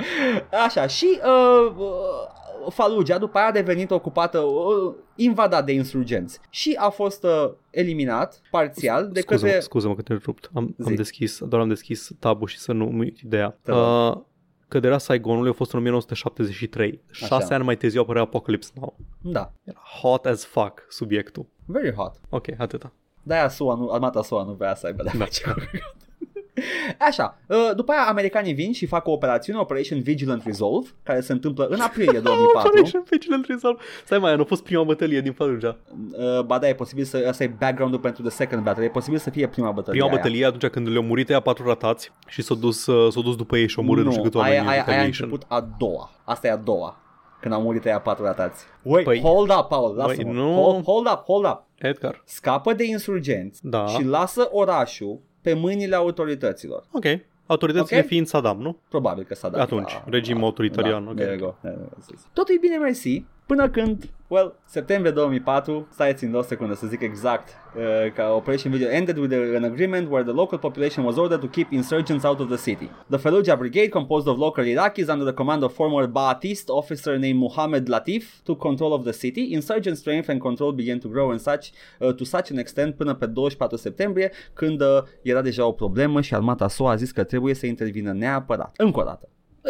Așa, și uh, uh, Fallujah după aia a devenit ocupată, uh, invadat de insurgenți și a fost uh, eliminat parțial de Scuză-mă, către... scuză-mă că te întrerupt. Am, am Zi. deschis, doar am deschis tabul și să nu mi uit ideea. Te rog. Uh, căderea Saigonului a fost în 1973. Șase Așa. ani mai târziu apărea Apocalypse Now. Da, Era hot as fuck subiectul. very hot. Ok, atâta. De-aia SUA, nu, armata SUA nu vrea să aibă de Da. face cu Așa, uh, după aia americanii vin și fac o operațiune, Operation Vigilant Resolve, care se întâmplă în aprilie 2004. Operation Vigilant Resolve. Stai mai, nu a fost prima bătălie din Fallujah. Uh, ba da, e posibil să, asta e background-ul pentru The Second Battle, e posibil să fie prima bătălie Prima aia. bătălie atunci când le-au murit aia patru ratați și s-au dus, uh, s-au dus după ei și au murit nu știu câți oameni aia, în aia, aia a retaliation. început a doua. Asta e a doua. Când au murit aia patru ratați. Wait, Păi- hold up, Paul, lasă-mă. nu. Hold, hold up, hold up. Edgar. Scapă de insurgenți Da. și lasă orașul pe mâinile autorităților. Ok. Autoritățile Ok. fiind Saddam, nu? Probabil că s-a dat. Atunci, regim autoritarian, Da, ok. there you go. There you go. Totul e bine mersi până când, well, septembrie 2004, stați țin o secundă să zic exact, uh, că Operation Video ended with a- an agreement where the local population was ordered to keep insurgents out of the city. The Fallujah Brigade, composed of local Iraqis under the command of former Ba'athist officer named Mohammed Latif, took control of the city. Insurgent strength and control began to grow in such, uh, to such an extent până pe 24 septembrie, când uh, era deja o problemă și armata SUA a zis că trebuie să intervină neapărat. Încă o dată.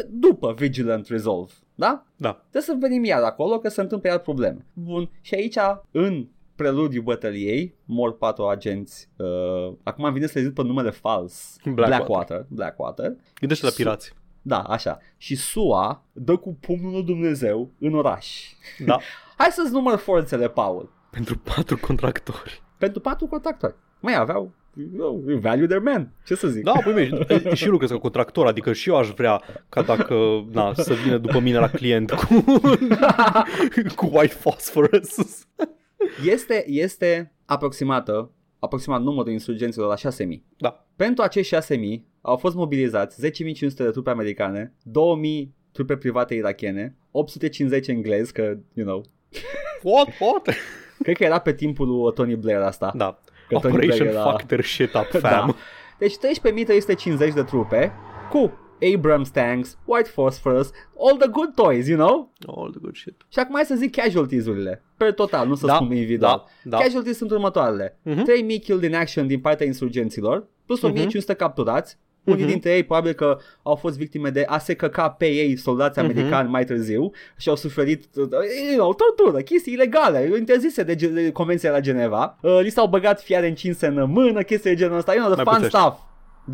După Vigilant Resolve, da? Da. Trebuie să venim iar acolo că se întâmplă iar probleme. Bun, și aici, în preludiu bătăliei, mor patru agenți. Uh, acum îmi vine să le zic pe numele fals. Blackwater. Blackwater. Blackwater. Gândește la Su- pirați. Da, așa. Și SUA dă cu pumnul lui Dumnezeu în oraș. Da. Hai să-ți număr forțele, Paul. Pentru patru contractori. Pentru patru contractori. Mai aveau oh, value their man. Ce să zic? Da, păi mei, și eu lucrez ca contractor, adică și eu aș vrea ca dacă, na, să vină după mine la client cu, cu white phosphorus. Este, este aproximată, aproximat numărul insurgenților la 6000. Da. Pentru acești 6000 au fost mobilizați 10.500 de trupe americane, 2000 trupe private irachiene, 850 englezi, că, you know, What? What? cred că era pe timpul lui Tony Blair asta. Da. Că Tony Operation Blair era- fuck their shit up, fam. Da. Deci 13.350 de trupe cu Abrams tanks, White Phosphorus, all the good toys, you know? All the good shit. Și acum hai să zic casualties-urile. Per total, nu să Da, spun individual. da, da. Casualties sunt următoarele. Mhm. 3.000 killed in action din partea insurgenților, plus 1.500 capturați. Unii Mhm. dintre ei probabil că au fost victime de a se căca pe ei soldați Mhm. americani mai târziu și au suferit uh, you know, tortură, chestii ilegale, interzise de, ge- de Convenția la Geneva. Uh, li s-au băgat fiare încinse în mână, chestii de genul ăsta, you know, the Mai fun puțești. stuff.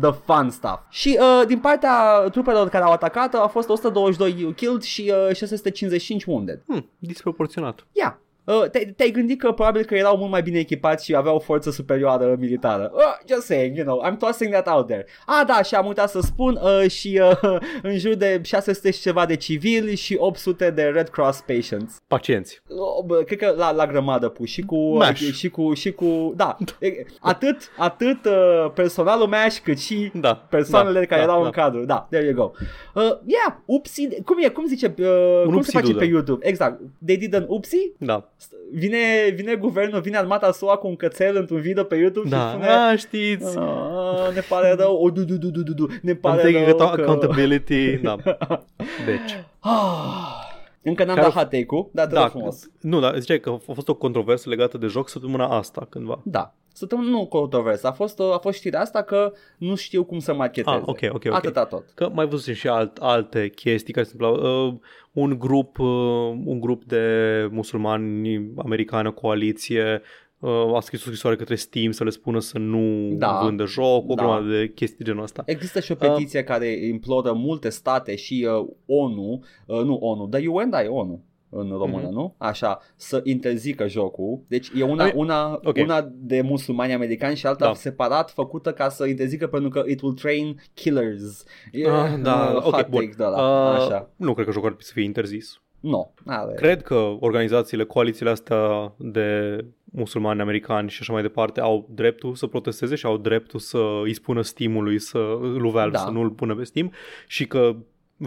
The fun stuff. Și uh, din partea trupelor care au atacat a fost 122 killed și uh, 655 wounded. Hmm, disproporționat. Ia. Uh, te- te-ai gândit că probabil că erau mult mai bine echipați și aveau o forță superioară militară. Uh, just saying, you know, I'm tossing that out there. Ah, da, și am uitat să spun uh, și uh, în jur de 600 și ceva de civili și 800 de Red Cross patients. Pacienți. Uh, bă, cred că la, la grămadă pus și cu, MASH. și cu, și cu, da, e, atât, atât uh, personalul MASH cât și Da. persoanele da, care da, erau da. în cadru. Da, there you go. Uh, yeah, upsi, cum e, cum zice, uh, cum se upsi face dudă. pe YouTube? Exact, they did an upsi? Da. Vine, vine guvernul, vine armata SUA cu un cățel într-un video pe YouTube Da. și spune A, știți. "Ah, ne pare rău, o, du, du, du, du, du, du, ne I'm pare taking rău account- că... accountability. Da. Deci. Ah, Încă n-am Care- dat hot take-ul, dar te Da, rog frumos. nu, dar ziceai că a fost o controversă legată de joc săptămâna asta cândva. Da. Săptămâna nu controversă, a fost, a fost știrea asta că nu știu cum să marketeze. Ah, ok, ok, ok. Atâta tot. Că mai văzut și alt, alte chestii care se întâmplau. Uh, un grup, uh, un grup de musulmani americani, o coaliție, uh, a scris o scrisoare către Steam să le spună să nu Da. vândă joc, o Da. grămadă de chestii de genul ăsta. Există și o petiție care imploră multe state și uh, ONU, uh, nu ONU, dar UN, da, e ONU în română, Mhm. nu? Așa, să interzică jocul. Deci e una, Ai- una, ok. una de musulmani americani și alta Da. separat făcută ca să interzică pentru că it will train killers. E, Ah, da, uh, ok, hot bun. take de ăla. Uh, Așa. Nu cred că jocul ar trebui să fie interzis. Nu, are. Cred că organizațiile, coalițiile astea de musulmani americani și așa mai departe au dreptul să protesteze și au dreptul să îi spună Steam-ului să, lui Valve Da. să nu-l pună pe Steam și că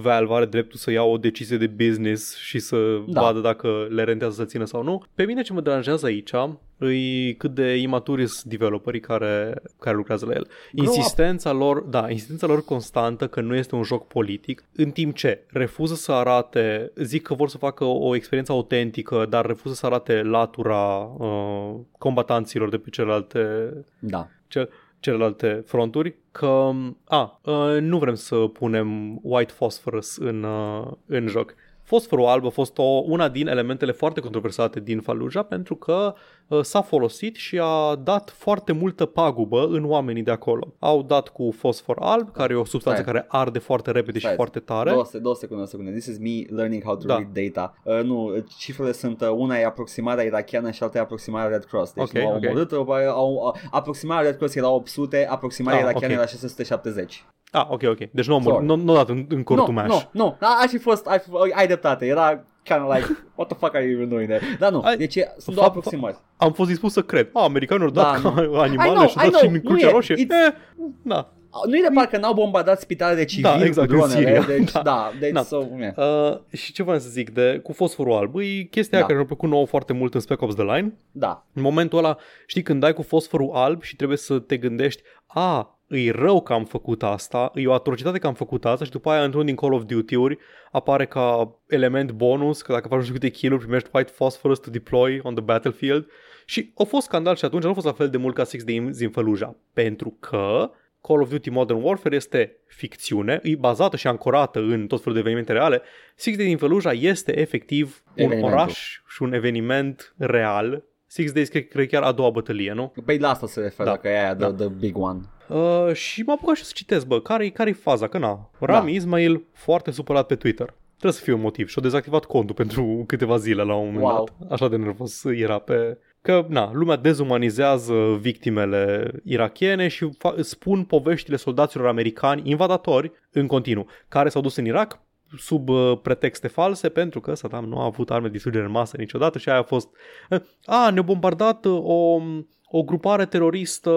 Valve are dreptul să ia o decizie de business și să Da. vadă dacă le rentează să țină sau nu. Pe mine ce mă deranjează aici îi cât de imaturi sunt developerii care, care lucrează la el. Grow up. Insistența lor, da, insistența lor constantă că nu este un joc politic, în timp ce refuză să arate, zic că vor să facă o experiență autentică, dar refuză să arate latura uh, combatanților de pe celelalte Da. cel, celelalte fronturi, că a, uh, nu vrem să punem white phosphorus în, uh, în joc. Fosforul alb a fost o, una din elementele foarte controversate din Fallujah pentru că uh, s-a folosit și a dat foarte multă pagubă în oamenii de acolo. Au dat cu fosfor alb, care e o substanță Stai. care arde foarte repede Stai. și foarte tare. Două, se- două secunde, două secunde. This is me learning how to Da. read data. Uh, nu, cifrele sunt, uh, una e aproximarea irachiană și alta e aproximarea Red Cross. Deci Ok, nu au ok. omorât, au, au, au, aproximarea Red Cross era 800, aproximarea Ah, irachiană ok. era 670. Ah, ok, ok. Deci nu am Sorry. nu, nu dat în, în cortul nu, mash. nu, nu, da, aș fi fost, ai, ai dreptate, era kind of like, what the fuck are you even doing there? Dar nu, Ai- deci e, sunt două Fapt- aproximări. Am fost dispus să cred. A, americanii au dat Da, ca I animale know, și au I dat și know, în nu Crucea e, Roșie. it's- Eh, da. Nu e de parcă n-au bombardat spitalele civile Da, exact, cu în dronele, Siria. deci Da. da, deci Da. so, yeah. Uh, și ce vreau să zic de cu fosforul alb, e chestia Da. care mi-a plăcut nouă foarte mult în Spec Ops The Line. da, În momentul ăla, știi, când dai cu fosforul alb și trebuie să te gândești, a, e rău că am făcut asta, e o atrocitate că am făcut asta și după aia într-un din Call of Duty-uri apare ca element bonus că dacă faci nu știu câte kill primești white phosphorus to deploy on the battlefield și a fost scandal și atunci nu a fost la fel de mult ca Six Days in Fallujah pentru că Call of Duty Modern Warfare este ficțiune, e bazată și ancorată în tot felul de evenimente reale. Six Days in Fallujah este efectiv un Evenimentul. oraș și un eveniment real. Six Days cred, cred chiar a doua bătălie, nu? Păi la asta se referă, Da. că e aia, the, Da. the big one. Uh, și m-am apucat și să citesc, bă, care-i, care-i faza? Că na, Rami Da. Ismail foarte supărat pe Twitter. Trebuie să fie un motiv și-a dezactivat contul pentru câteva zile la un moment Wow. dat. Așa de nervos era pe... Că, na, lumea dezumanizează victimele irachiene și fa- spun poveștile soldaților americani invadatori în continuu, care s-au dus în Irak, sub uh, pretexte false pentru că Saddam nu a avut arme de distrugere în masă niciodată și aia a fost uh, a, ne-a bombardat uh, o o grupare teroristă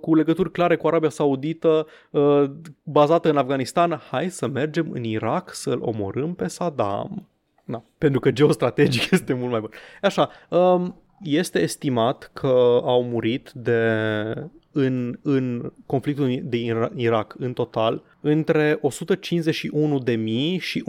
cu legături clare cu Arabia Saudită uh, bazată în Afganistan, hai să mergem în Irak să-l omorâm pe Saddam. Da, pentru că geostrategic este mult mai bun. Așa, um, este estimat că au murit de în, în conflictul de Irak în total între 151.000 și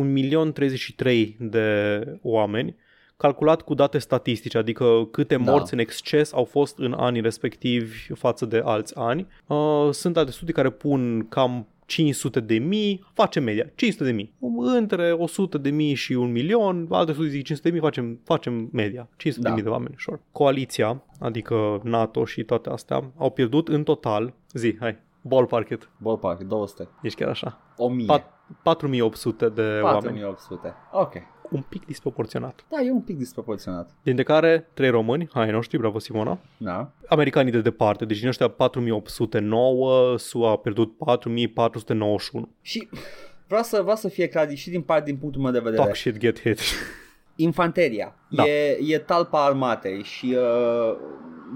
1.033.000 de oameni calculat cu date statistice, adică câte da. morți în exces au fost în anii respectivi față de alți ani. Uh, sunt alte studii care pun cam 500 de mii, facem media, 500 de mii. Între 100 de mii și un milion, alte studii zic 500 de mii, facem, facem media, 500 da. de mii de oameni, sure. Coaliția, adică NATO și toate astea, au pierdut în total, zi, hai, ballpark it. Ballpark, 200. Ești chiar așa. 1000. 4800 de 4800. oameni. 4800, ok un pic disproporționat. Da, e un pic disproporționat. Dintre care trei români, hai noștri, bravo Simona. Da. Americanii de departe, deci din ăștia 4809, SUA a pierdut 4491. Și vreau să, vreau să fie clar și din part din punctul meu de vedere. Talk shit, get hit. Infanteria. Da. E, e talpa armatei și uh,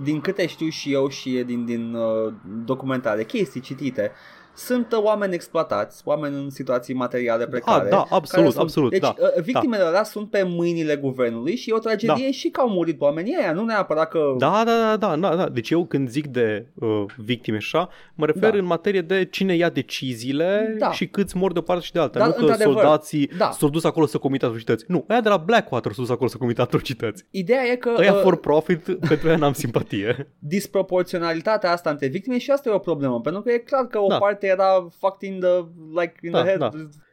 din câte știu și eu și din, din uh, documentare, chestii citite, uh, sunt uh, oameni exploatați, oameni în situații materiale precare. Ah, da, absolut, sunt, absolut. Deci da, uh, victimele da. alea sunt pe mâinile guvernului și e o tragedie da. și că au murit oamenii aia, nu neapărat că... Da, da, da, da, da, da. Deci eu când zic de uh, victime așa, mă refer da. în materie de cine ia deciziile da. și câți mor de o parte și de alta. Da, nu că soldații da. s-au dus acolo să comită atrocități. Nu, aia de la Blackwater s-au dus acolo să comită atrocități. Ideea e că... Aia uh, for profit, pentru aia n-am simpatie. Disproporționalitatea asta între victime și asta e o problemă, pentru că e clar că o da. parte era fucked in the, like, in da, the head. Da.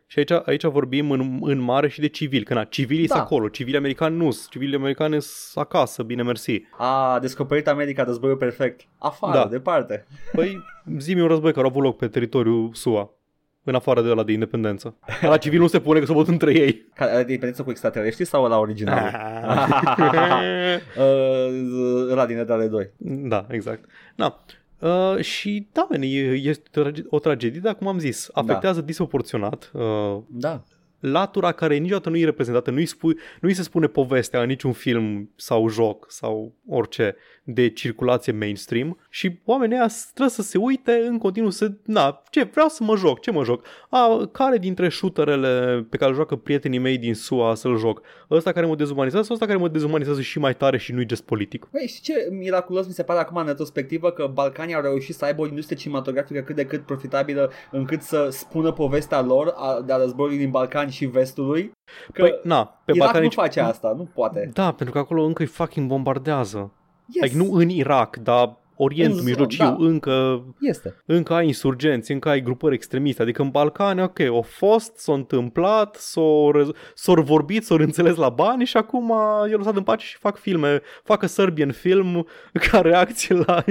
Și aici, aici vorbim în, în mare și de civili, că na, civilii da. sunt acolo, civilii americani nu civilii americani sunt acasă, bine mersi. A, descoperit America războiul perfect. Afară, da. departe. Păi zi un război care a avut loc pe teritoriul SUA în afară de la de independență. La civil nu se pune că s-o văd între ei. Ca, de independență cu extraterestri sau la original? uh, la din Edale 2. Da, exact. Na, Uh, și da, man, este o tragedie, dar cum am zis, afectează da. disproporționat uh, da latura care niciodată nu e reprezentată, nu-i, spui, nu-i se spune povestea în niciun film sau joc sau orice de circulație mainstream și oamenii ăia trebuie să se uite în continuu să, na, ce, vreau să mă joc, ce mă joc? A, care dintre shooterele pe care le joacă prietenii mei din SUA să-l joc? Ăsta care mă dezumanizează sau ăsta care mă dezumanizează și mai tare și nu-i gest politic? Păi, știi ce miraculos mi se pare acum în retrospectivă că Balcanii au reușit să aibă o industrie cinematografică cât de cât profitabilă încât să spună povestea lor a, de a războiului din Balcani și vestului. Că păi, na, pe Irak Balcani... nu face asta, nu poate. Da, pentru că acolo încă îi fucking bombardează. Yes. Like, nu în Irak, dar Orientul Mijlociu da. încă, este. încă ai insurgenți, încă ai grupări extremiste. Adică în Balcani, ok, au fost, s-au întâmplat, s-au, s-au vorbit, s-au înțeles la bani și acum i-au lăsat în pace și fac filme. Facă Serbian film ca reacție la...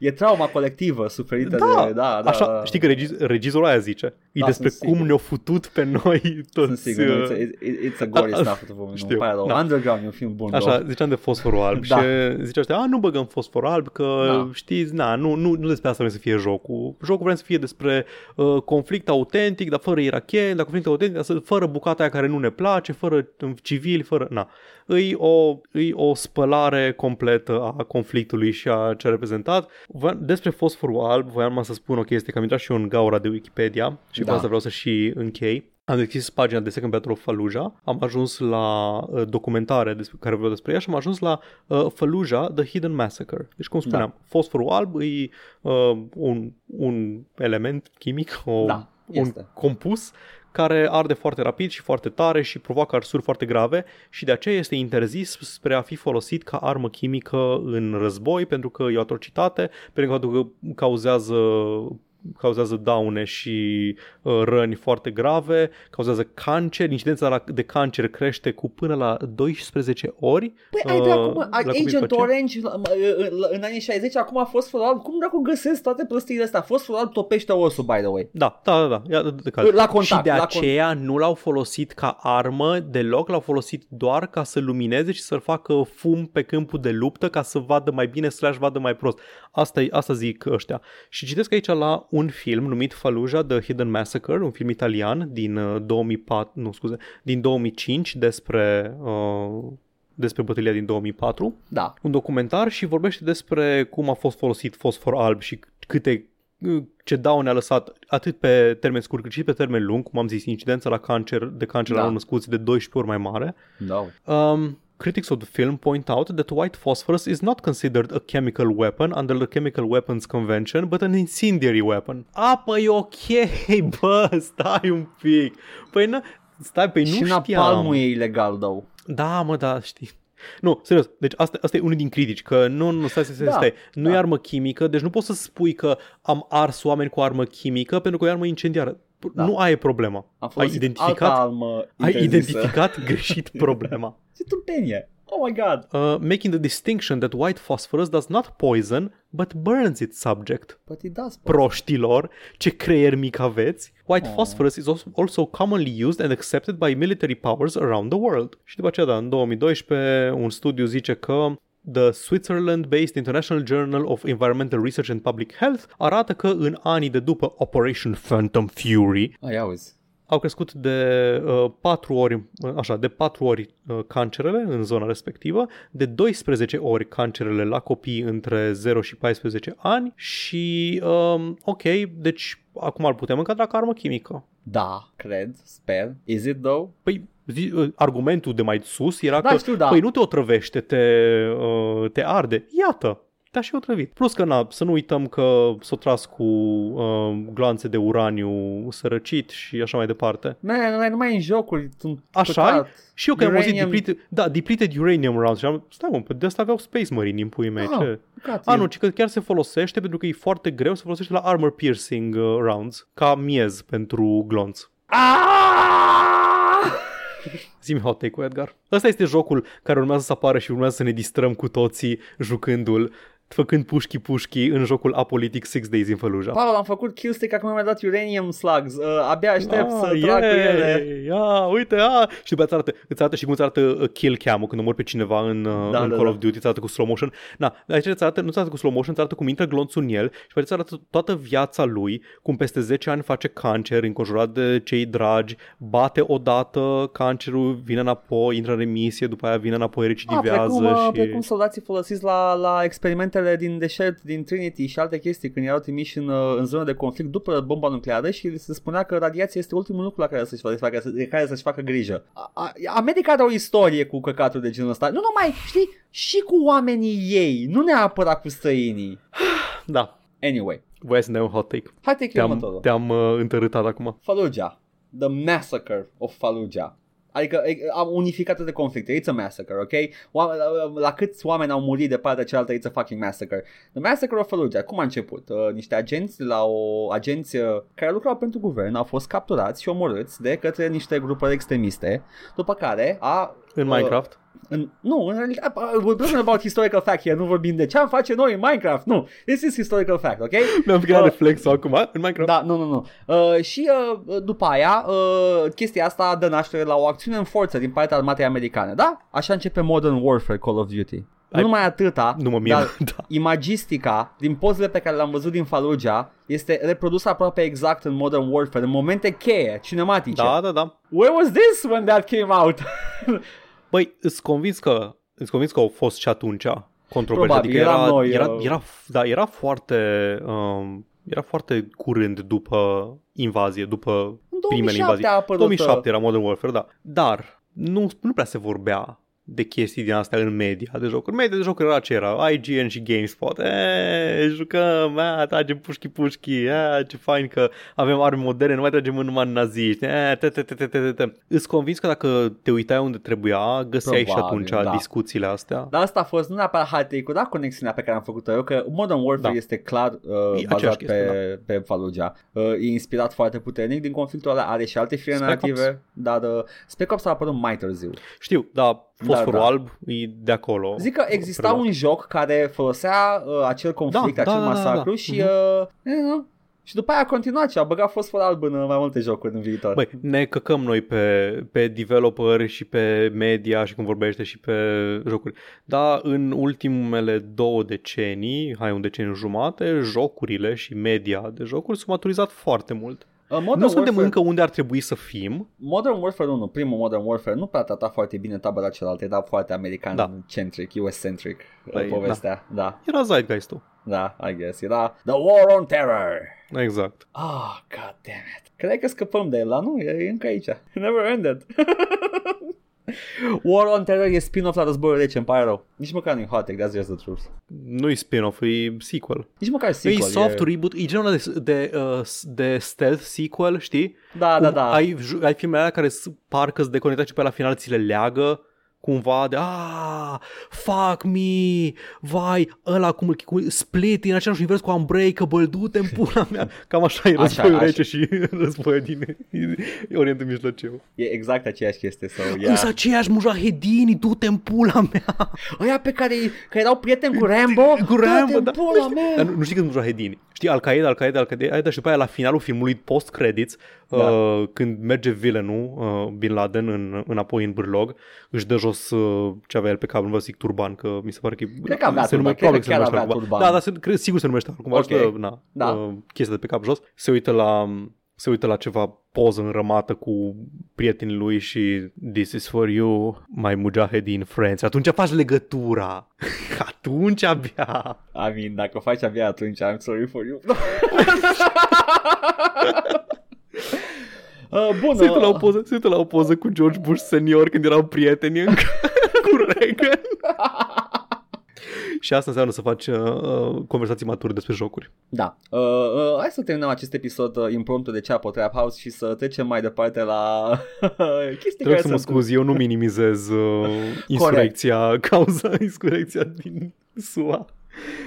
e trauma colectivă suferită da, de... Da, da, așa, da. Știi că regiz, regizorul aia zice. E da, despre cum sigur. ne-au futut pe noi toți. Sunt sigur, uh... it's, it's a gory stuff. Știu, nu, da. Underground e un film bun. Așa, bro. ziceam de fosforul alb da. și zicea a, nu băgăm fosfor alb, că da. știți, na, nu, nu, nu despre asta vrem să fie jocul. Jocul vrem să fie despre uh, conflict autentic, dar fără iracheni, dar conflict autentic, dar fără bucata aia care nu ne place, fără civili, fără... Na. Îi o, îi o spălare completă a conflictului și a ce a reprezentat. Despre fosforul alb, voiam să spun o chestie, că am intrat și eu în gaura de Wikipedia și da. cu asta vreau să și închei. Am deschis pagina de Second Battle of Fallujah, am ajuns la uh, documentare despre care vreau despre ea și am ajuns la uh, Fallujah, The Hidden Massacre. Deci, cum spuneam, da. fosforul alb e uh, un, un element chimic, o, da, un compus care arde foarte rapid și foarte tare și provoacă arsuri foarte grave și de aceea este interzis spre a fi folosit ca armă chimică în război pentru că e o atrocitate, pentru că cauzează cauzează daune și uh, răni foarte grave, cauzează cancer, incidența de cancer crește cu până la 12 ori. Păi uh, ai de acum, Agent Orange în anii 60 acum a fost alb, cum dacă găsesc toate prostiile astea? Fosforul alb topește osul, by the way. Da, da, da, da. Ia, de, de la contact. Și de la aceea con- nu l-au folosit ca armă deloc, l-au folosit doar ca să lumineze și să-l facă fum pe câmpul de luptă ca să vadă mai bine slash vadă mai prost. Asta, asta zic ăștia. Și citesc aici la un film numit Fallujah The Hidden Massacre, un film italian din uh, 2004, nu scuze, din 2005 despre uh, despre bătălia din 2004, Da. un documentar și vorbește despre cum a fost folosit fosfor alb și câte ce daune a lăsat atât pe termen scurt cât și pe termen lung, cum am zis, incidența la cancer de cancer Da. la născuți de 12 ori mai mare. Da. Um, critics of the film point out that white phosphorus is not considered a chemical weapon under the Chemical Weapons Convention, but an incendiary weapon. A, păi ok, bă, stai un pic. Păi nu, stai, păi și nu știam. napalmul e ilegal, though. Da, mă, da, știi. Nu, serios, deci asta, asta e unul din critici, că nu, nu, stai, stai, stai, Da, stai. nu da. e armă chimică, deci nu poți să spui că am ars oameni cu armă chimică pentru că e armă incendiară. Da. Nu aia e problema. Am Ai folosit identificat, alta armă ai interzisă. identificat greșit problema. Ce tâmpenie. Oh my god. Uh, making the distinction that white phosphorus does not poison, but burns its subject. But it does. Proștilor, ce creier mic aveți. White Oh. phosphorus is also- also commonly used and accepted by military powers around the world. Și după aceea, da, în 2012, un studiu zice că The Switzerland-based International Journal of Environmental Research and Public Health arată că în anii de după Operation Phantom Fury Ai auzi. au crescut de uh, 4 ori, uh, așa, de 4 ori uh, cancerele în zona respectivă, de 12 ori cancerele la copii între 0 și 14 ani și um, ok, deci acum îl putem încadra ca armă chimică. Da, cred, sper. Is it though? Păi zi, uh, argumentul de mai sus era Da, că știu, da. păi nu te otrăvește, te, uh, te arde. Iată, te-a și otrăvit. Plus că, na, să nu uităm că s-o tras cu uh, glanțe de uraniu sărăcit și așa mai departe. Man, nu numai în jocuri. sunt Așa păcat. Și eu că am auzit Uranium- depleted, da, depleted uranium rounds și am, stai mă, pe de asta aveau Space Marine în puii mei. Ah, ce? păcat, A, e- nu, ci că chiar se folosește pentru că e foarte greu, se folosește la armor piercing uh, rounds, ca miez pentru glonț. Ah! Zi-mi hot take-ul, Edgar. Ăsta este jocul care urmează să apară și urmează să ne distrăm cu toții jucându-l, făcând pușchi-pușchi în jocul apolitic Six Days in Fallujah. Paul, am făcut killstick, acum mi-a dat uranium slugs. Uh, abia aștept să Ah, trag cu yay! ele. Ia, uite, a! Și după aceea îți arată, îți arată și cum îți arată uh, kill cam-ul când omori pe cineva în, uh, Da, în da, Call da. of Duty, îți arată cu slow motion. Na, aici îți arată, nu îți arată cu slow motion, îți arată cum intră glonțul în el și pe îți arată toată viața lui, cum peste 10 ani face cancer, înconjurat de cei dragi, bate odată cancerul, vine înapoi, intră în remisie, după aia vine înapoi, Ah, recidivează precum, uh, și... precum soldații folosiți la, la experimentele din deșert, din Trinity și alte chestii când erau trimiși în, uh, în zonă de conflict după bomba nucleară și se spunea că radiația este ultimul lucru la care să-și facă, de care să-și facă grijă. A, a, America are o istorie cu căcatul de genul ăsta. Nu numai, știi, și cu oamenii ei, nu neapărat cu străinii. Da, Anyway, voiai să ne dai un hot take. hai te Te-am, următorul. te-am uh, întărâtat acum. Fallujah. The Massacre of Fallujah. Adică e, am unificată de conflicte. It's a massacre, ok? Oameni, la câți oameni au murit de partea cealaltă, it's a fucking massacre. The Massacre of Fallujah. Cum a început? Uh, niște agenți la o agenție care lucrau pentru guvern au fost capturați și omorâți de către niște grupări extremiste, după care a... În uh, Minecraft. În, nu, în realitate, uh, we're talking about historical fact here, nu vorbim de ce am face noi în Minecraft, nu. This is historical fact, ok? Mi-am picat Uh, reflexul acum în Minecraft. Da, nu, nu, nu. Uh, și uh, după aia, uh, chestia asta dă naștere la o acțiune în forță din partea armatei americane, da? Așa începe Modern Warfare Call of Duty. Nu Ai- numai atâta, Nu mă mir. dar da. imagistica din pozele pe care le-am văzut din Fallujah este reprodusă aproape exact în Modern Warfare, în momente cheie, cinematice. da, da, da. Where was this when that came out? Băi, îți convins că, îți convins că au fost și atunci controverse. Probabil, adică eram era, noi, era, uh, era, da, era foarte... Um, era foarte curând după invazie, după În primele 2007 invazii. a apărut... 2007 era Modern Warfare, da. Dar nu, nu prea se vorbea de chestii din astea în media de jocuri. Media de jocuri era ce era? IGN și GameSpot. E, jucăm, a, tragem pușchi pușchi, a, ce fain că avem arme moderne, nu mai tragem în numai în naziști. E, te, te, te, te, te, te, te. Îți convins că dacă te uitai unde trebuia, găseai Probabil, și atunci da. discuțiile astea. Dar asta a fost nu neapărat hot take dar conexiunea pe care am făcut-o eu, că Modern Warfare Da. este clar uh, E bazat aceeași pe, chestie, pe Fallujah. Uh, e inspirat foarte puternic din conflictul ăla, are și alte fire Spec narrative, dar uh, Spec Ops a apărut mai târziu. Știu, dar fosforul Da, da. alb e de acolo. Zic că exista preluat. un joc care folosea uh, acel conflict, Da, da, acel da, da, masacru da. și Mhm. uh, eh, nu, Și după aia a continuat și a băgat fosfor alb în uh, mai multe jocuri în viitor. Băi, ne căcăm noi pe, pe developer și pe media și cum vorbește și pe jocuri. Dar în ultimele două decenii, hai un deceniu jumate, jocurile și media de jocuri s-au maturizat foarte mult. Uh, Modern nu suntem Warfare, încă unde ar trebui să fim. Modern Warfare 1, primul Modern Warfare, nu prea trata foarte bine tabăra celălalt, era foarte american-centric, US-centric uh, Păi, povestea. Da. Era Zeitgeist-ul. da, I guess. Era The War on Terror. Exact. Ah, god damn it. Cred că scăpăm de el, dar nu, e încă aici. Never ended. War on Terror e spin-off la războiul rece, îmi pare rău. Nici măcar nu-i hot take, that's just the truth. Nu-i spin-off, e sequel. Nici măcar E sequel. soft reboot, e genul ăla de, de, uh, de stealth sequel, știi? Da, da, Cum da. Ai, ju- ai filmele alea care s- parcă sunt deconectate și pe la final ți le leagă cumva de ah, fuck me, vai, ăla cum, cum split în același univers cu Unbreakable, du-te în pula mea. Cam așa e Așa, războiul așa. rece și războiul din Orientul Mijlociu. E exact aceeași chestie. So, Yeah. yeah. Sunt aceiași mujahedini, du-te în pula mea. Ăia pe care, care erau prieteni cu Rambo, Cu Rambo, dă-te-n da. pula Dar mea. nu, nu știi când mujahedini. Știi Al-Qaeda, Al-Qaeda, Al-Qaeda și după aia la finalul filmului post-credits, Da. uh, când merge vilenul, uh, Bin Laden, în, înapoi în bârlog, își dă jos uh, ce avea el pe cap, nu vă zic turban, că mi se pare că Cred că avea se turban, numește, cred că probabil se chiar numește avea altcumva. turban. Da, dar se, cred, sigur se numește altcumva, Ok. okay. na, Da. uh, chestia de pe cap jos, se uită la se uită la ceva poză înrămată cu prietenii lui și This is for you, my mujahedin friends. Atunci faci legătura. Atunci abia. I mean, dacă o faci abia atunci, I'm sorry for you. uh, bun, Se uită, la o uh, poză, se uită la o poză cu George Bush senior când erau prieteni încă cu Reagan. Și asta înseamnă să faci uh, uh, conversații mature despre jocuri. Da. Uh, uh, hai să terminăm acest episod uh, impromptu de Chapo Trap House și să trecem mai departe la chestii Trebuie care să mă sunt... scuzi, eu nu minimizez uh, insurecția, cauza insurecția din SUA.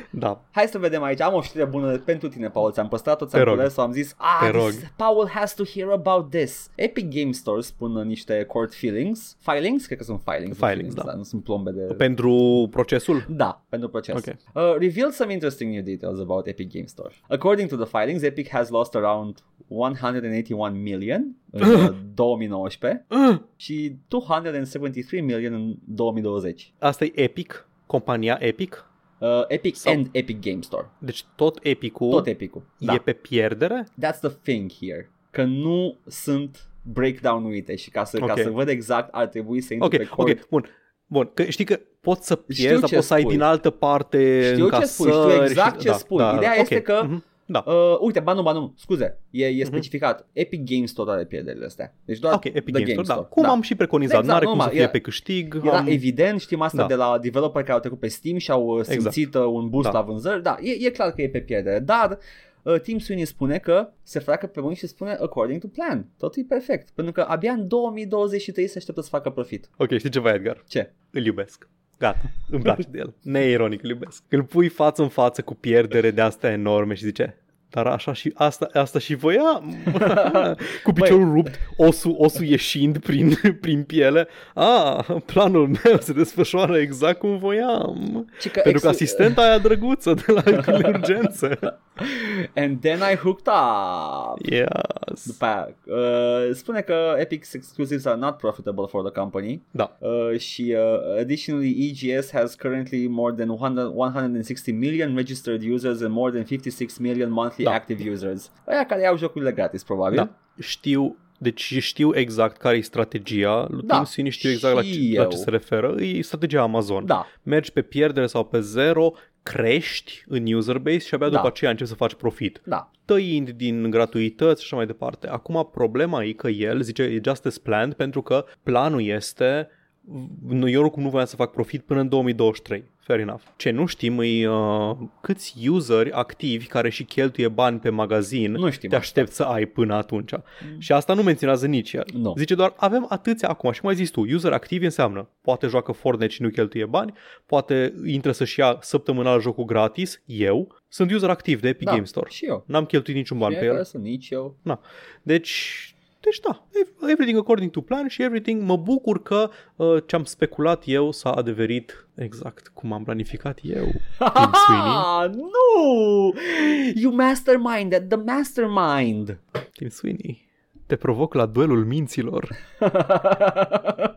Da, Hai să vedem aici, am o știre bună pentru tine, Paul, ți-am păstrat-o, Te ți-am rog. cules-o, am zis, ah, Te rog. this, Paul has to hear about this. Epic Game Store spun uh, niște court filings, filings, cred că sunt filings, nu Filings, da. nu sunt plombe de... pentru procesul. Da, pentru proces. Ok. Uh, reveal some interesting new details about Epic Game Store. According to the filings, Epic has lost around 181 million în uh, 2019 Uh, și 273 million în 2020. asta e Epic, compania Epic. Uh, Epic Sau- and Epic Game Store. Deci tot Epicul Tot Epicul. Da. e pe pierdere. That's the thing here. Că nu sunt breakdown-uite și ca să, ca Ok. să văd exact ar trebui să intru Ok, pe core. ok, bun. Bun, că știi că poți să Știu pierzi, dar ce poți să ai spui. din altă parte Știu ce încasări spui, știu exact și... ce spui. Ideea ok, este că- mhm, Da, Uh, uite, ba nu, ba nu, scuze, e, e Mhm. specificat. Epic Game Store are pierderile astea. Deci doar ok, Epic The Games Game Store, da. Store. Cum da. am și preconizat, Exact, n-are cum normal, să fie era- pe câștig. Era am... evident, știm asta Da. de la developer care au trecut pe Steam și au uh, Exact. simțit uh, un boost Da. la vânzări. Da, e, e clar că e pe pierdere, dar uh, Tim Sweeney spune că se freacă pe mâini și spune according to plan. Totul e perfect, pentru că abia în 2023 se așteaptă să facă profit. Ok, știi ceva, Edgar? Ce? Îl iubesc. Gata, îmi place de el. Neironic îl iubesc. Îl pui față în față cu pierdere de astea enorme și zice, dar așa și asta, asta și voiam. cu piciorul rupt, osul, osul ieșind prin, prin piele. Ah, planul meu se desfășoară exact cum voiam. Ci că Pentru că ex- asistenta aia drăguță de la urgență. And then I hooked up. Yes. După aia, uh, spune că Epic's exclusives are not profitable for the company Da. uh, și uh, additionally EGS has currently more than 100, 160 million registered users and more than 56 million monthly Da. active users. Aia care iau jocurile gratis, probabil. Da. Știu, deci știu exact care e strategia lui Da, Tim Sweeney, știu exact la și ce, la eu. ce se referă. E strategia Amazon. Da. Mergi pe pierdere sau pe zero, crești în user base și abia Da. după aceea începi să faci profit. Da. Tăind din gratuități și așa mai departe. Acum problema e că el zice e just as planned pentru că planul este nu, eu oricum nu voiam să fac profit până în 2023. Fair enough. Ce nu știm e uh, câți useri activi care și cheltuie bani pe magazin Nu știm te asta. aștept să ai până atunci. Și asta nu menționează nici el. Nu. Zice doar, avem atâția acum și cum ai zis tu, user activi înseamnă, poate joacă Fortnite și nu cheltuie bani, poate intră să-și ia săptămânal jocul gratis, eu, sunt user activ de Epic da. Game Store. Și eu. N-am cheltuit niciun ban Și pe eu el. sunt nici eu. Na. Deci, Deci da, ev- everything according to plan și everything, mă bucur că uh, ce-am speculat eu s-a adeverit exact cum am planificat eu, Tim Sweeney. Ah, nu! You masterminded, the mastermind! Tim Sweeney, te provoc la duelul minților.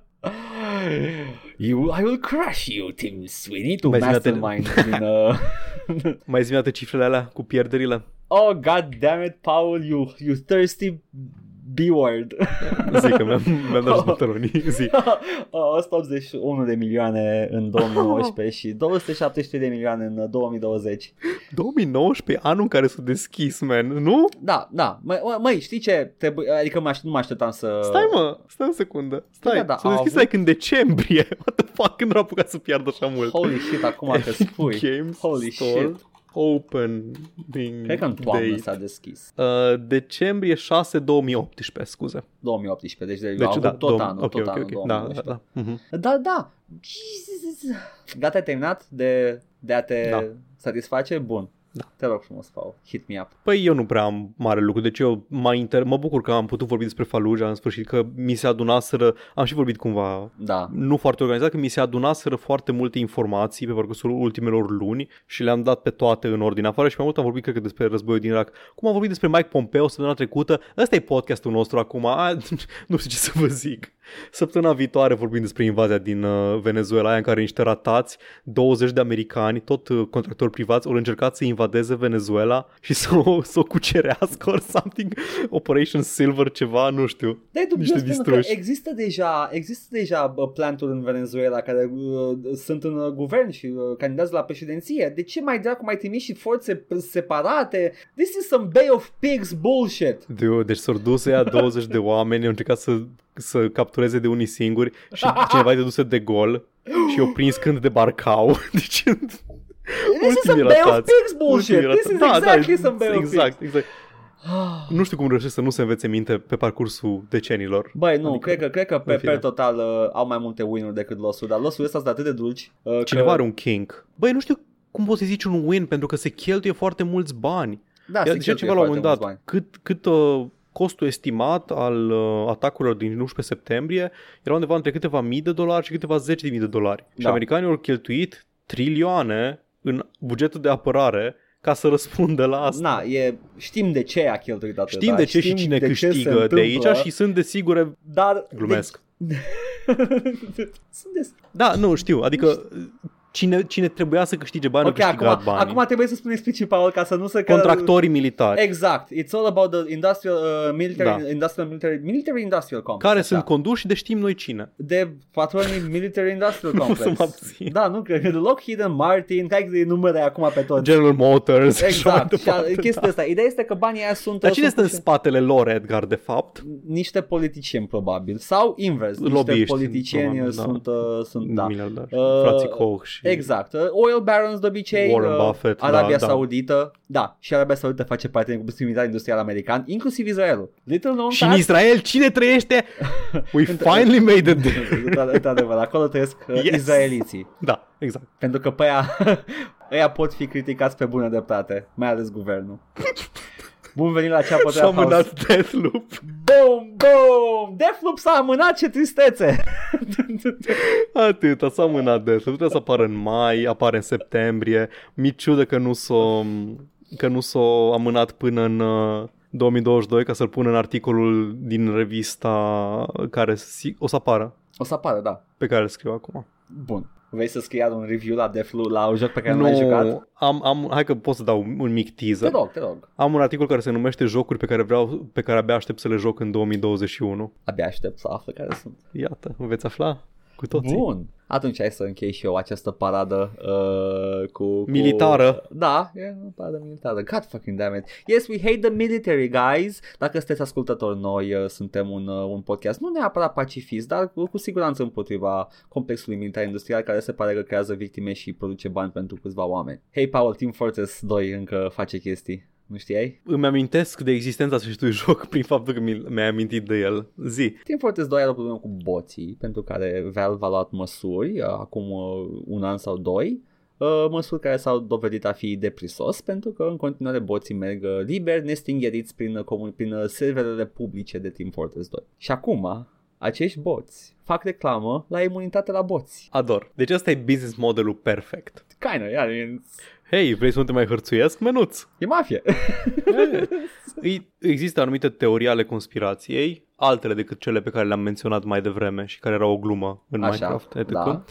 You, I will crush you, Tim Sweeney, tu Mai zi-mi mastermind din... Uh... Mai zi cifrele alea cu pierderile? oh, god damn it, Paul, you, you thirsty B-word. Zic că mi-am, mi-am dat butonii. Zi. Uh, 181 de milioane în 2019 și 273 de milioane în 2020. 2019, anul în care s-a deschis, man, nu? Da, da. Măi, mă, măi știi ce? Trebuie, adică mă aș, nu mă așteptam să... Stai mă, stai o secundă. Stai, Da, da, s-a au deschis avut- like în decembrie. What the fuck, când au apucat să piardă așa mult? Holy shit, acum că spui. Games Holy Store shit. Open din Cred că în toamnă date. s-a deschis. Uh, decembrie 6 2018, scuze. 2018, deci, deci Deci au da, avut tot dom- anul, ok, tot ok, anul ok. Da, 2019. da, da. Mhm. Da, da. Jesus. Gata, ai terminat de, de a te Da. satisface? Bun. Da. Te rog frumos, Paul. Hit me up. Păi eu nu prea am mare lucru, deci eu mai inter... mă bucur că am putut vorbi despre Fallujah în sfârșit, că mi se adunaseră, am și vorbit cumva Da. nu foarte organizat, că mi se adunaseră foarte multe informații pe parcursul ultimelor luni și le-am dat pe toate în ordine afară și mai mult am vorbit, cred că, despre războiul din Irak. Cum am vorbit despre Mike Pompeo săptămâna trecută, ăsta e podcastul nostru acum, A, nu știu ce să vă zic. Săptămâna viitoare vorbim despre invazia din uh, Venezuela, aia în care niște ratați, 20 de americani, tot uh, contractori privați, au încercat să invadeze Venezuela și să o, să o cucerească or something, Operation Silver ceva, nu știu. Dar e dubios Niște pentru că distruși. există deja, există deja bă, planturi în Venezuela care uh, sunt în uh, guvern și uh, candidați la președinție. De ce mai dracu mai trimis și forțe separate? This is some Bay of Pigs bullshit. Dude, deci s-au dus ea 20 de oameni, au încercat să, să captureze de unii singuri și cineva i-a dus de gol și i-au prins când debarcau. Deci This is some ultimii Bay of ratați. Pigs bullshit. Ultimii This is ratați. Da, exactly da, some Bay of Exact, Pigs. exact. Nu știu cum reușesc să nu se învețe minte pe parcursul decenilor. Băi, nu, Adică, cred că, cred că pe, în fine. pe total uh, au mai multe win-uri decât loss dar loss-ul ăsta sunt atât de dulci uh, Cineva că... are un kink. Băi, nu știu cum poți să zici un win pentru că se cheltuie foarte mulți bani. Da, Ia, se zicea cheltuie ceva la un moment foarte dat. mulți Cât, cât uh, costul estimat al uh, atacurilor din 11 septembrie era undeva între câteva mii de dolari și câteva zeci de mii de dolari. Și Da. americanii au cheltuit trilioane în bugetul de apărare ca să răspundă la asta. Na, e, știm de ce a cheltuit atât. Știm de ce și cine câștigă de aici și sunt de sigure... Dar... Glumesc. De... sunt de... Da, nu, știu, adică cine, cine trebuia să câștige bani Ok, a câștigat acum, banii. acum trebuie să spun explicit, Paul, ca să nu se... Contractorii militari. Exact. It's all about the industrial, uh, military, Da. industrial, military, military industrial complex. care așa. sunt conduși de știm noi cine. de patronii military industrial Nu complex. să mă abțin. Da, nu cred că Lockheed and Martin, hai că numere acum pe toți. General Motors și așa mai Exact. Și a- departe, chestia da. asta. Ideea este că banii aia sunt Dar cine sunt stă în spatele lor, Edgar, de fapt? niște politicieni probabil sau invers, niște Lobbyiști, politicieni probabil, da. sunt, uh, sunt da. Miliardari. Uh, Frații Koch și... Exact. Uh, Oil barons de obicei, Warren uh, Buffett, Arabia da, da. Saudită, da, și Arabia Saudită face parte din grupurile militar industrial american, inclusiv Israelul. Little known Și în fact, Israel cine trăiește? We finally made it there. Într-adevăr, acolo trăiesc uh, Yes. izraeliții. Da, exact. Pentru că pe aia, ăia pot fi criticați pe bună dreptate, mai ales guvernul. Bun venit la Ceapă Și-a amânat Deathloop. Boom, boom! Deathloop s-a amânat, ce tristețe! Atâta, s-a amânat Deathloop. Trebuia să apară în mai, apare în septembrie. Mi ciudă că nu s-o, că nu s-o amânat până în uh, 2022 ca să-l pun în articolul din revista care si- o să apară, o să apară, da. pe care îl scriu acum. Bun. Vrei să scrii iar un review la Deathloop, la un joc pe care nu l-ai jucat? am, am, hai că pot să dau un mic Te teaser. rog, te rog. Am un articol care se numește Jocuri pe care vreau, pe care abia aștept să le joc în 2021. Abia aștept să aflu care sunt. Iată, veți afla cu toții. Bun. Atunci hai să închei și eu această paradă uh, cu, cu... Militară. Da, e o paradă militară. God fucking damn it. Yes, we hate the military, guys. Dacă sunteți ascultători, noi uh, suntem un, uh, un podcast nu neapărat pacifist, dar cu, cu siguranță împotriva complexului militar industrial care se pare că creează victime și produce bani pentru câțiva oameni. Hey, Paul, Team Fortress 2 încă face chestii. Nu știai? Îmi amintesc de existența acestui joc prin faptul că mi- mi-ai amintit de el. Zi. Team Fortress 2 are o problemă cu boții, pentru care Valve a luat măsuri uh, acum uh, un an sau doi uh, măsuri care s-au dovedit a fi deprisos pentru că în continuare boții merg uh, liber, nestingheriți prin, uh, comun- prin uh, serverele publice de Team Fortress 2. Și acum, acești boți fac reclamă la imunitate la boți. Ador. Deci ăsta e business modelul perfect. Kinda, yeah, I mean, Hei, vrei să nu te mai hărțuiesc? Menuț! e mafie. Îi- Există anumite teorii ale conspirației, altele decât cele pe care le-am menționat mai devreme și care erau o glumă în Așa, Minecraft. etc. da.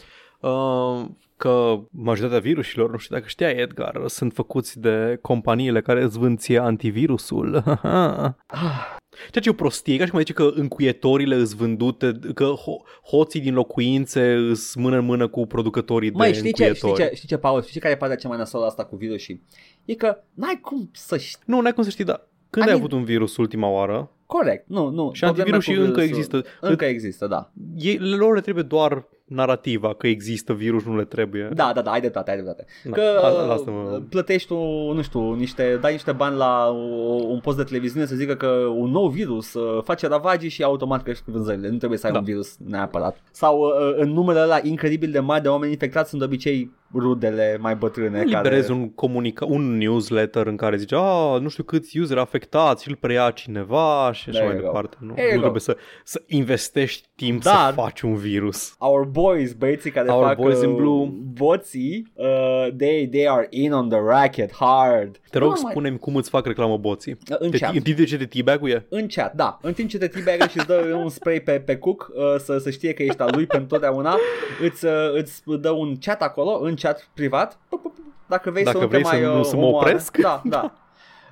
Uh, că majoritatea virusilor, nu știu dacă știai Edgar, sunt făcuți de companiile care îți vând ție antivirusul. Ceea ce e o prostie, ca și cum zice că încuietorile îs vândute, că ho- hoții din locuințe îs mână în mână cu producătorii Măi, de știi ce, știi încuietori. ce, știi ce, Paul, știi care e partea cea mai nasolă asta cu virusii? E că n-ai cum să știi. Nu, n-ai cum să știi, dar când I ai mean- avut un virus ultima oară? Corect, nu, nu. Și problema antivirusii cu încă virusul- există. Încă există, da. Ei, lor le trebuie doar narativa că există virus, nu le trebuie. Da, da, da, ai dreptate, ai dreptate. Da, Că a- lasă-mă. plătești tu, nu știu, niște, dai niște bani la o- un post de televiziune să zică că un nou virus uh, face ravagii și automat crește vânzările. Nu trebuie să ai Da. un virus neapărat. Sau uh, în numele ăla incredibil de mari de oameni infectați sunt de obicei rudele mai bătrâne. Liberezi care... un, comunica- un newsletter în care zice, a, nu știu câți user afectați și îl preia cineva și așa There mai you go. departe. Nu, There you nu go. trebuie să, să investești timp Dar- să faci un virus. Our boys, băieții care Our fac boys in uh, blue. boții, uh, they, they are in on the racket hard. Te rog, Nu mai- spune-mi cum îți fac reclamă boții. În Te, chat. în timp de ce te teabag-uie? În chat, da. În timp ce te teabagă și îți dă un spray pe, pe cook uh, să, să știe că ești al lui pentru totdeauna, îți, uh, îți dă un chat acolo, în chat privat. Pup, pup, pup. Dacă vrei Dacă să nu vrei te să mai nu- uh, să mă omoare. opresc. Da, da.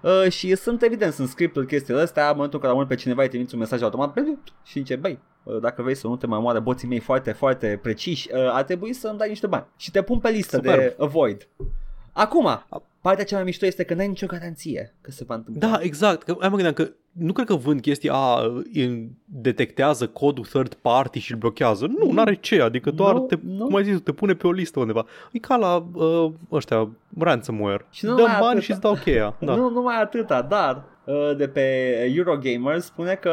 Uh, și sunt evident, sunt scripturi chestiile astea, în momentul în care mult pe cineva îi trimiți un mesaj automat și zice, băi, uh, dacă vrei să nu te mai moare boții mei foarte, foarte preciși, uh, ar trebui să îmi dai niște bani. Și te pun pe listă de Superb. avoid. Acum, partea cea mai mișto este că n-ai nicio garanție că se va întâmpla. Da, exact. Că, ai mă gândeam că nu cred că vând chestii, a, în- detectează codul third party și îl blochează. Nu, nu are ce, adică doar, Nu, te, nu. cum ai zis, te pune pe o listă undeva. E ca la uh, ăștia, ransomware. Și nu Dăm numai bani atâta. și îți dau cheia. Da. Nu numai atâta, dar uh, de pe Eurogamer spune că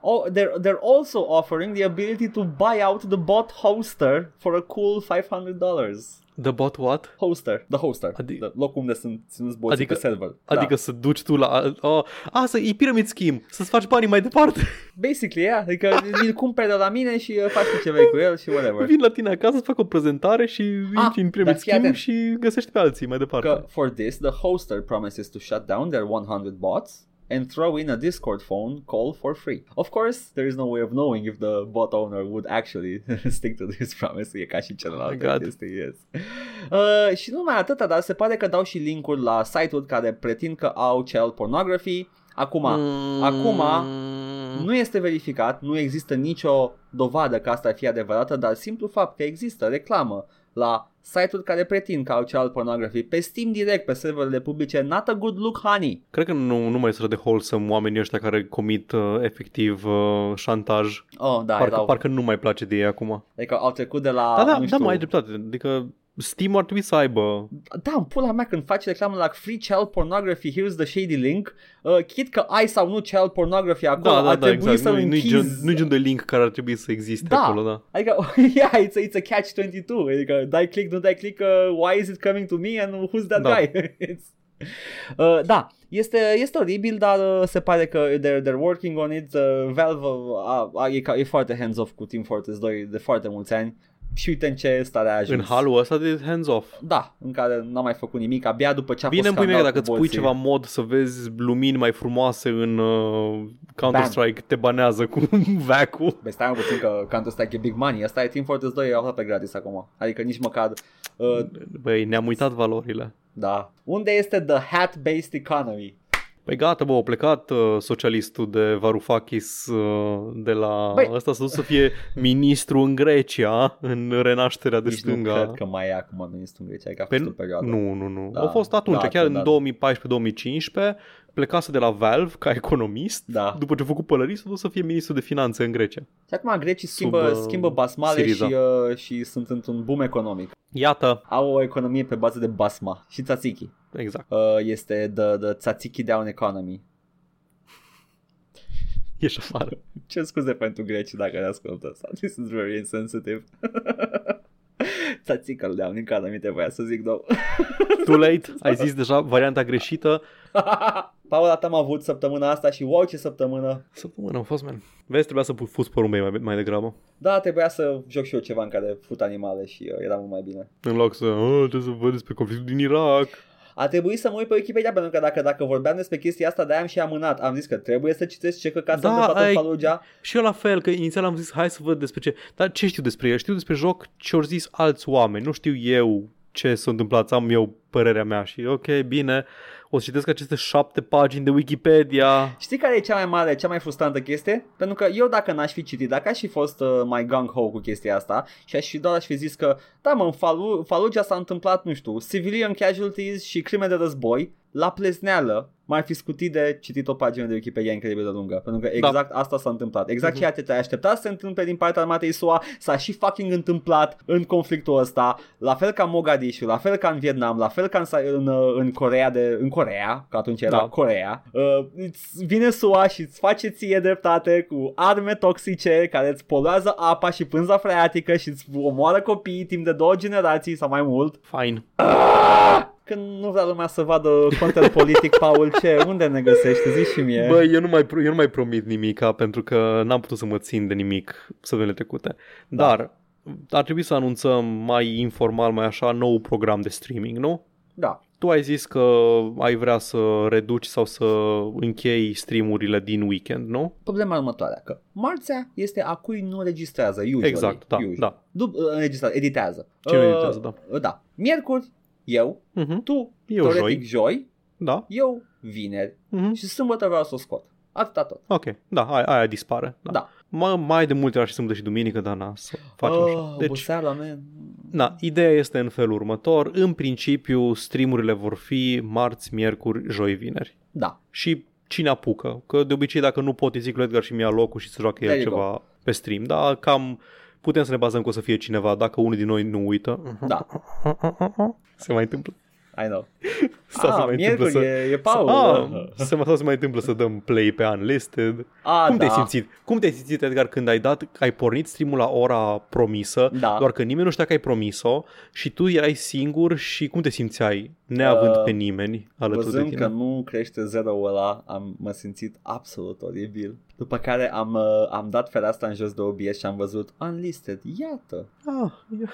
oh, they're, they're also offering the ability to buy out the bot hoster for a cool $500. The bot what? Hoster, the hoster, Adi- the locul unde sunt ținuți boții Adică- pe server. Adică să duci tu la... Oh, a, să e pyramid scheme, să-ți faci banii mai departe. da. Basically, yeah, adică îl cumperi de la mine și uh, faci tu ce vrei cu el și whatever. Vin la tine acasă, să fac o prezentare și Ah, intri în pyramid dar fii scheme atent. și găsești pe alții mai departe. Că for this, the hoster promises to shut down their 100 bots and throw in a Discord phone call for free. Of course, there is no way of knowing if the bot owner would actually stick to this promise. E ca și Oh celălalt. my God. chestie, yes. Uh, și nu numai atâta, dar se pare că dau și linkuri la site-uri care pretind că au child pornography. Acum, Mm. acum nu este verificat, nu există nicio dovadă că asta ar fi adevărată, dar simplu fapt că există reclamă la site-uri care pretind că au child pornography pe Steam direct, pe serverele publice, not a good look, honey. Cred că nu, nu mai sunt de wholesome oamenii ăștia care comit uh, efectiv uh, șantaj. Oh, da, parcă, erau, parcă nu mai place de ei acum. adică au trecut de la, Da, da, nu da, știu, mai ai dreptate. Adică Steam ar trebui să aibă da, în pula mea când faci reclamă la free child pornography, here's the shady link, uh, chit că ai sau nu child pornography acolo, da, da, ar da, trebui exact. să Nu, nu-i închizi... gen, nu gen de link care ar trebui să existe Da. acolo, da. Adică, yeah, it's a, it's a catch-22. Adică, dai click, nu dai click, uh, why is it coming to me and who's that Da. guy? It's... Uh, da, este, este oribil, dar uh, se pare că they're, they're working on it. Uh, Valve uh, a, e, ca- e foarte hands-off cu Team Fortress 2 de foarte mulți ani și uite în ce stare a ajuns. În halul ăsta de hands-off. Da, în care n-am mai făcut nimic, abia după ce a Bine, fost pui mea, scandal dacă cu îți pui boții. ceva mod să vezi lumini mai frumoase în uh, Counter-Strike, te banează cu vacu. Băi, stai mă puțin că Counter-Strike e big money. Asta e Team Fortress 2 e aproape gratis acum. Adică nici măcar... Uh, Băi, ne-am uitat valorile. da. Unde este the hat-based economy? Păi gata, bă, a plecat uh, socialistul de Varoufakis uh, de la... Băi- Ăsta să să fie ministru în Grecia, în renașterea de Nici stânga. nu cred că mai e acum ministru în Grecia, că a Pe, fost o perioadă. nu, nu, nu. Da, Au fost atunci, da, chiar da, în 2014-2015, plecase de la Valve ca economist, Da. după ce a făcut pălării, s-a dus să fie ministru de finanțe în Grecia. Și acum grecii schimbă, Sub, uh, schimbă basmale și, Syriza. uh, și sunt într-un boom economic. Iată, Au o economie pe bază de basma și tzatziki. exact. Uh, este the, the tzatziki down economy. Ieși afară. Ce scuze pentru greci dacă ne ascultă asta. This is very insensitive. Țațică-l de în cadă, mi te voia să zic, două. Too late, ai zis deja varianta greșită. Paula, am avut săptămâna asta și wow ce săptămână. Săptămână am fost, man. Vezi, trebuia să pu- fuți porumbei mai, mai degrabă. Da, trebuia să joc și eu ceva în care fut animale și uh, era mult mai bine. În loc să, oh, trebuie să văd despre conflictul din Irak. A trebuit să mă uit pe Wikipedia pentru că dacă, dacă vorbeam despre chestia asta, de-aia am și amânat. Am zis că trebuie să citesc ce căcat s-a Da, întâmplat în ai- Fallujah. Și eu la fel, că inițial am zis, hai să văd despre ce. Dar ce știu despre el? Știu despre joc ce au zis alți oameni. Nu știu eu ce s-a întâmplat, am eu părerea mea și ok, bine, o să citesc aceste șapte pagini de Wikipedia. Știi care e cea mai mare, cea mai frustrantă chestie? Pentru că eu dacă n-aș fi citit, dacă aș fi fost uh, mai gung-ho cu chestia asta și aș fi doar aș fi zis că, da mă, în Falu- Fallujah s-a întâmplat, nu știu, civilian casualties și crime de război, la plezneală m-ar fi scutit de citit o pagină de Wikipedia incredibil de lungă. Pentru că Da. exact asta s-a întâmplat. Exact Mhm. ceea ce te-ai aștepta să se întâmple din partea armatei SUA s-a și fucking întâmplat în conflictul ăsta. La fel ca Mogadishu, la fel ca în Vietnam, la fel ca în, Sa- în, uh, în Corea de în Corea, că atunci era Da. Corea. Uh, îți vine SUA și îți face ție dreptate cu arme toxice care îți poluează apa și pânza freatică și îți omoară copiii timp de două generații sau mai mult. Fine. Când nu vrea lumea să vadă content politic, Paul, ce? Unde ne găsești? Zi și mie. Băi, eu nu mai, pro- eu nu mai promit nimica pentru că n-am putut să mă țin de nimic săptămânile trecute. Da. Dar ar trebui să anunțăm mai informal, mai așa, nou program de streaming, nu? Da. Tu ai zis că ai vrea să reduci sau să închei streamurile din weekend, nu? Problema următoarea, că marțea este a cui nu registrează, usually. Exact, da, usually. da. Du- uh, înregistrează, editează. Cine Uh, editează, da. uh, Da. Miercuri, eu, Uh-huh. tu, Eu teoretic joi, joi, da. eu vineri Uh-huh. și sâmbătă vreau să o scot. Atâta tot. Ok, da, aia, aia dispare. Da. Da. Mai, mai de multe ori și sâmbătă și duminică, dar na, să facem așa. Oh, Deci, oboseala, man. Na, ideea este în felul următor. În principiu, streamurile vor fi marți, miercuri, joi, vineri. Da. Și cine apucă? Că de obicei dacă nu pot, îi zic lui Edgar și mi-a locul și să joacă el There you ceva pe stream. Da, cam putem să ne bazăm că o să fie cineva dacă unul din noi nu uită. Da. Se mai întâmplă. I know. Sau se ah, mai miercuri întâmplă să... e, e Paul. Ah, se, mai, sau se mai întâmplă să dăm play pe unlisted. ah, Cum da. te-ai simțit? Cum te-ai simțit, Edgar, când ai dat, ai pornit streamul la ora promisă, Da. doar că nimeni nu știa că ai promis-o și tu erai singur și cum te simțeai, neavând Uh, pe nimeni alături de Văzând tine? că nu crește zero ăla, am mă simțit absolut oribil. După care am, uh, am dat fereastra în jos de OBS și am văzut unlisted. Iată. Ah, ia.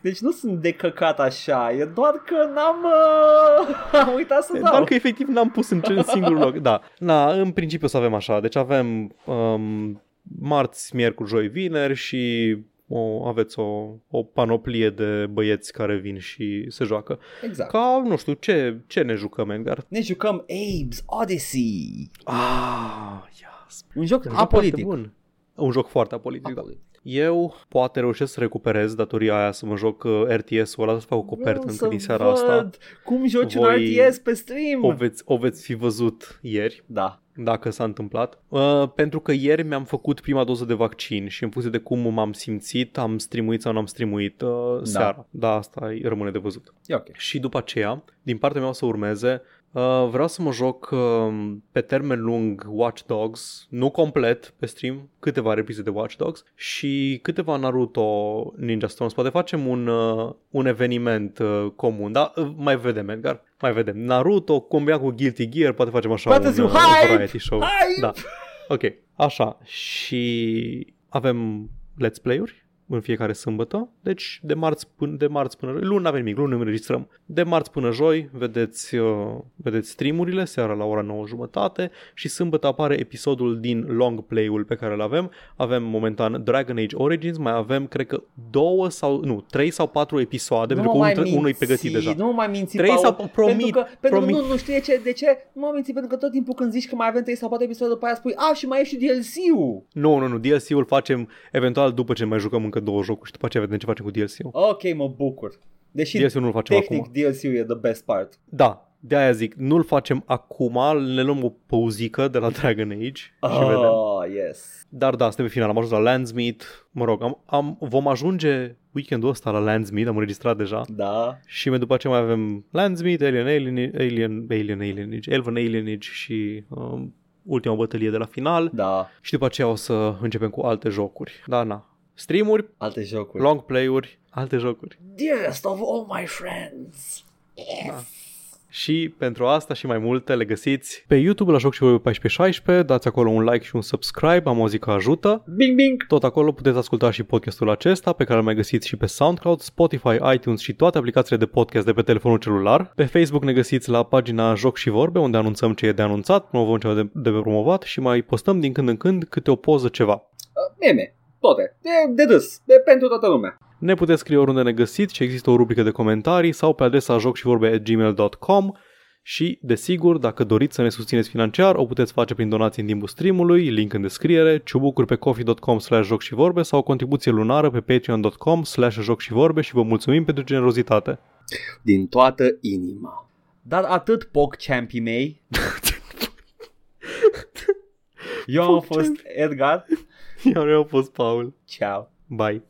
Deci nu sunt de căcat așa, e doar că n-am uh, am uitat să dau. Doar că efectiv n-am pus în, în singur loc. Da, na, în principiu o să avem așa. Deci avem um, marți, miercuri, joi, vineri și o, aveți o, o panoplie de băieți care vin și se joacă. Exact. Ca, nu știu, ce, ce ne jucăm, Edgar? Ne jucăm Abe's Odyssey. Ah, yes. Un joc Un joc apolitic. foarte bun. Un joc foarte apolitic, da. Apolitic. Eu poate reușesc să recuperez datoria aia să mă joc uh, RTS-ul ăla, să fac o copertă Vreau încă să din seara văd asta. cum joci un Voi- RTS pe stream. O veți, o veți fi văzut ieri, Da. dacă s-a întâmplat. Uh, pentru că ieri mi-am făcut prima doză de vaccin și în funcție de cum m-am simțit, am streamuit sau n-am streamuit uh, seara. Da, asta e- rămâne de văzut. E ok. Și după aceea, din partea mea o să urmeze, uh, vreau să mă joc uh, pe termen lung Watch Dogs, nu complet pe stream, câteva reprize de Watch Dogs și câteva Naruto Ninja Storms. Poate facem un, uh, un eveniment uh, comun, da? Uh, mai vedem, Edgar. Mai vedem. Naruto combinat cu Guilty Gear, poate facem așa Poate un, zi uh, hype! variety show. Hype! Da. Ok, așa. Și avem let's play-uri în fiecare sâmbătă. Deci de marți până, de marți până luni nu avem nimic, luni nu înregistrăm. De marți până joi vedeți, uh, vedeți streamurile seara la ora 9 jumătate și sâmbătă apare episodul din long play-ul pe care îl avem. Avem momentan Dragon Age Origins, mai avem cred că două sau nu, trei sau patru episoade, Nu pentru mă că mai unul, unul e minți, pregătit deja. Nu mă mai minți, Trei Paul, sau promit, pentru că, pentru promit. că nu, nu știu de ce, de ce, nu mă minți, pentru că tot timpul când zici că mai avem 3 sau 4 episoade după aia spui, a, și mai e și DLC-ul. Nu, nu, nu, DLC-ul facem eventual după ce mai jucăm încă două jocuri și după aceea vedem ce facem cu DLC-ul. Ok, mă bucur. Deși DLC-ul nu-l facem tehnic acum. DLC-ul e the best part. Da, de aia zic, nu-l facem acum, ne luăm o pauzică de la Dragon Age și vedem. Oh, yes. Dar da, suntem pe final, am ajuns la Landsmeet, mă rog, am, am, vom ajunge weekendul ăsta la Landsmeet, am înregistrat deja. Da. Și mai după aceea mai avem Landsmeet, Alien, Alien, Alien, Alien, Alienage, Elven Alienage și um, ultima bătălie de la final. Da. Și după aceea o să începem cu alte jocuri. Da, na. Streamuri, Alte jocuri. long play-uri, Alte jocuri. Dearest of all my friends. Da. Și pentru asta și mai multe le găsiți pe YouTube la Joc și Vorbe 1416, dați acolo un like și un subscribe, am auzit că ajută. Bing, bing! Tot acolo puteți asculta și podcastul acesta, pe care îl mai găsiți și pe SoundCloud, Spotify, iTunes și toate aplicațiile de podcast de pe telefonul celular. Pe Facebook ne găsiți la pagina Joc și Vorbe, unde anunțăm ce e de anunțat, promovăm ce e de, de promovat și mai postăm din când în când câte o poză ceva. Uh, meme, toate, de, de râs, de pentru toată lumea. Ne puteți scrie oriunde ne găsiți și există o rubrică de comentarii sau pe adresa jocșivorbe.gmail.com și, desigur, dacă doriți să ne susțineți financiar, o puteți face prin donații în timpul streamului, link în descriere, ciubucuri pe coffee.com slash joc și vorbe sau o contribuție lunară pe patreon.com slash joc și vorbe și vă mulțumim pentru generozitate. Din toată inima. Dar atât poc champii mei. Eu am fost Edgar. Iar eu am fost Paul. Ciao. Bye.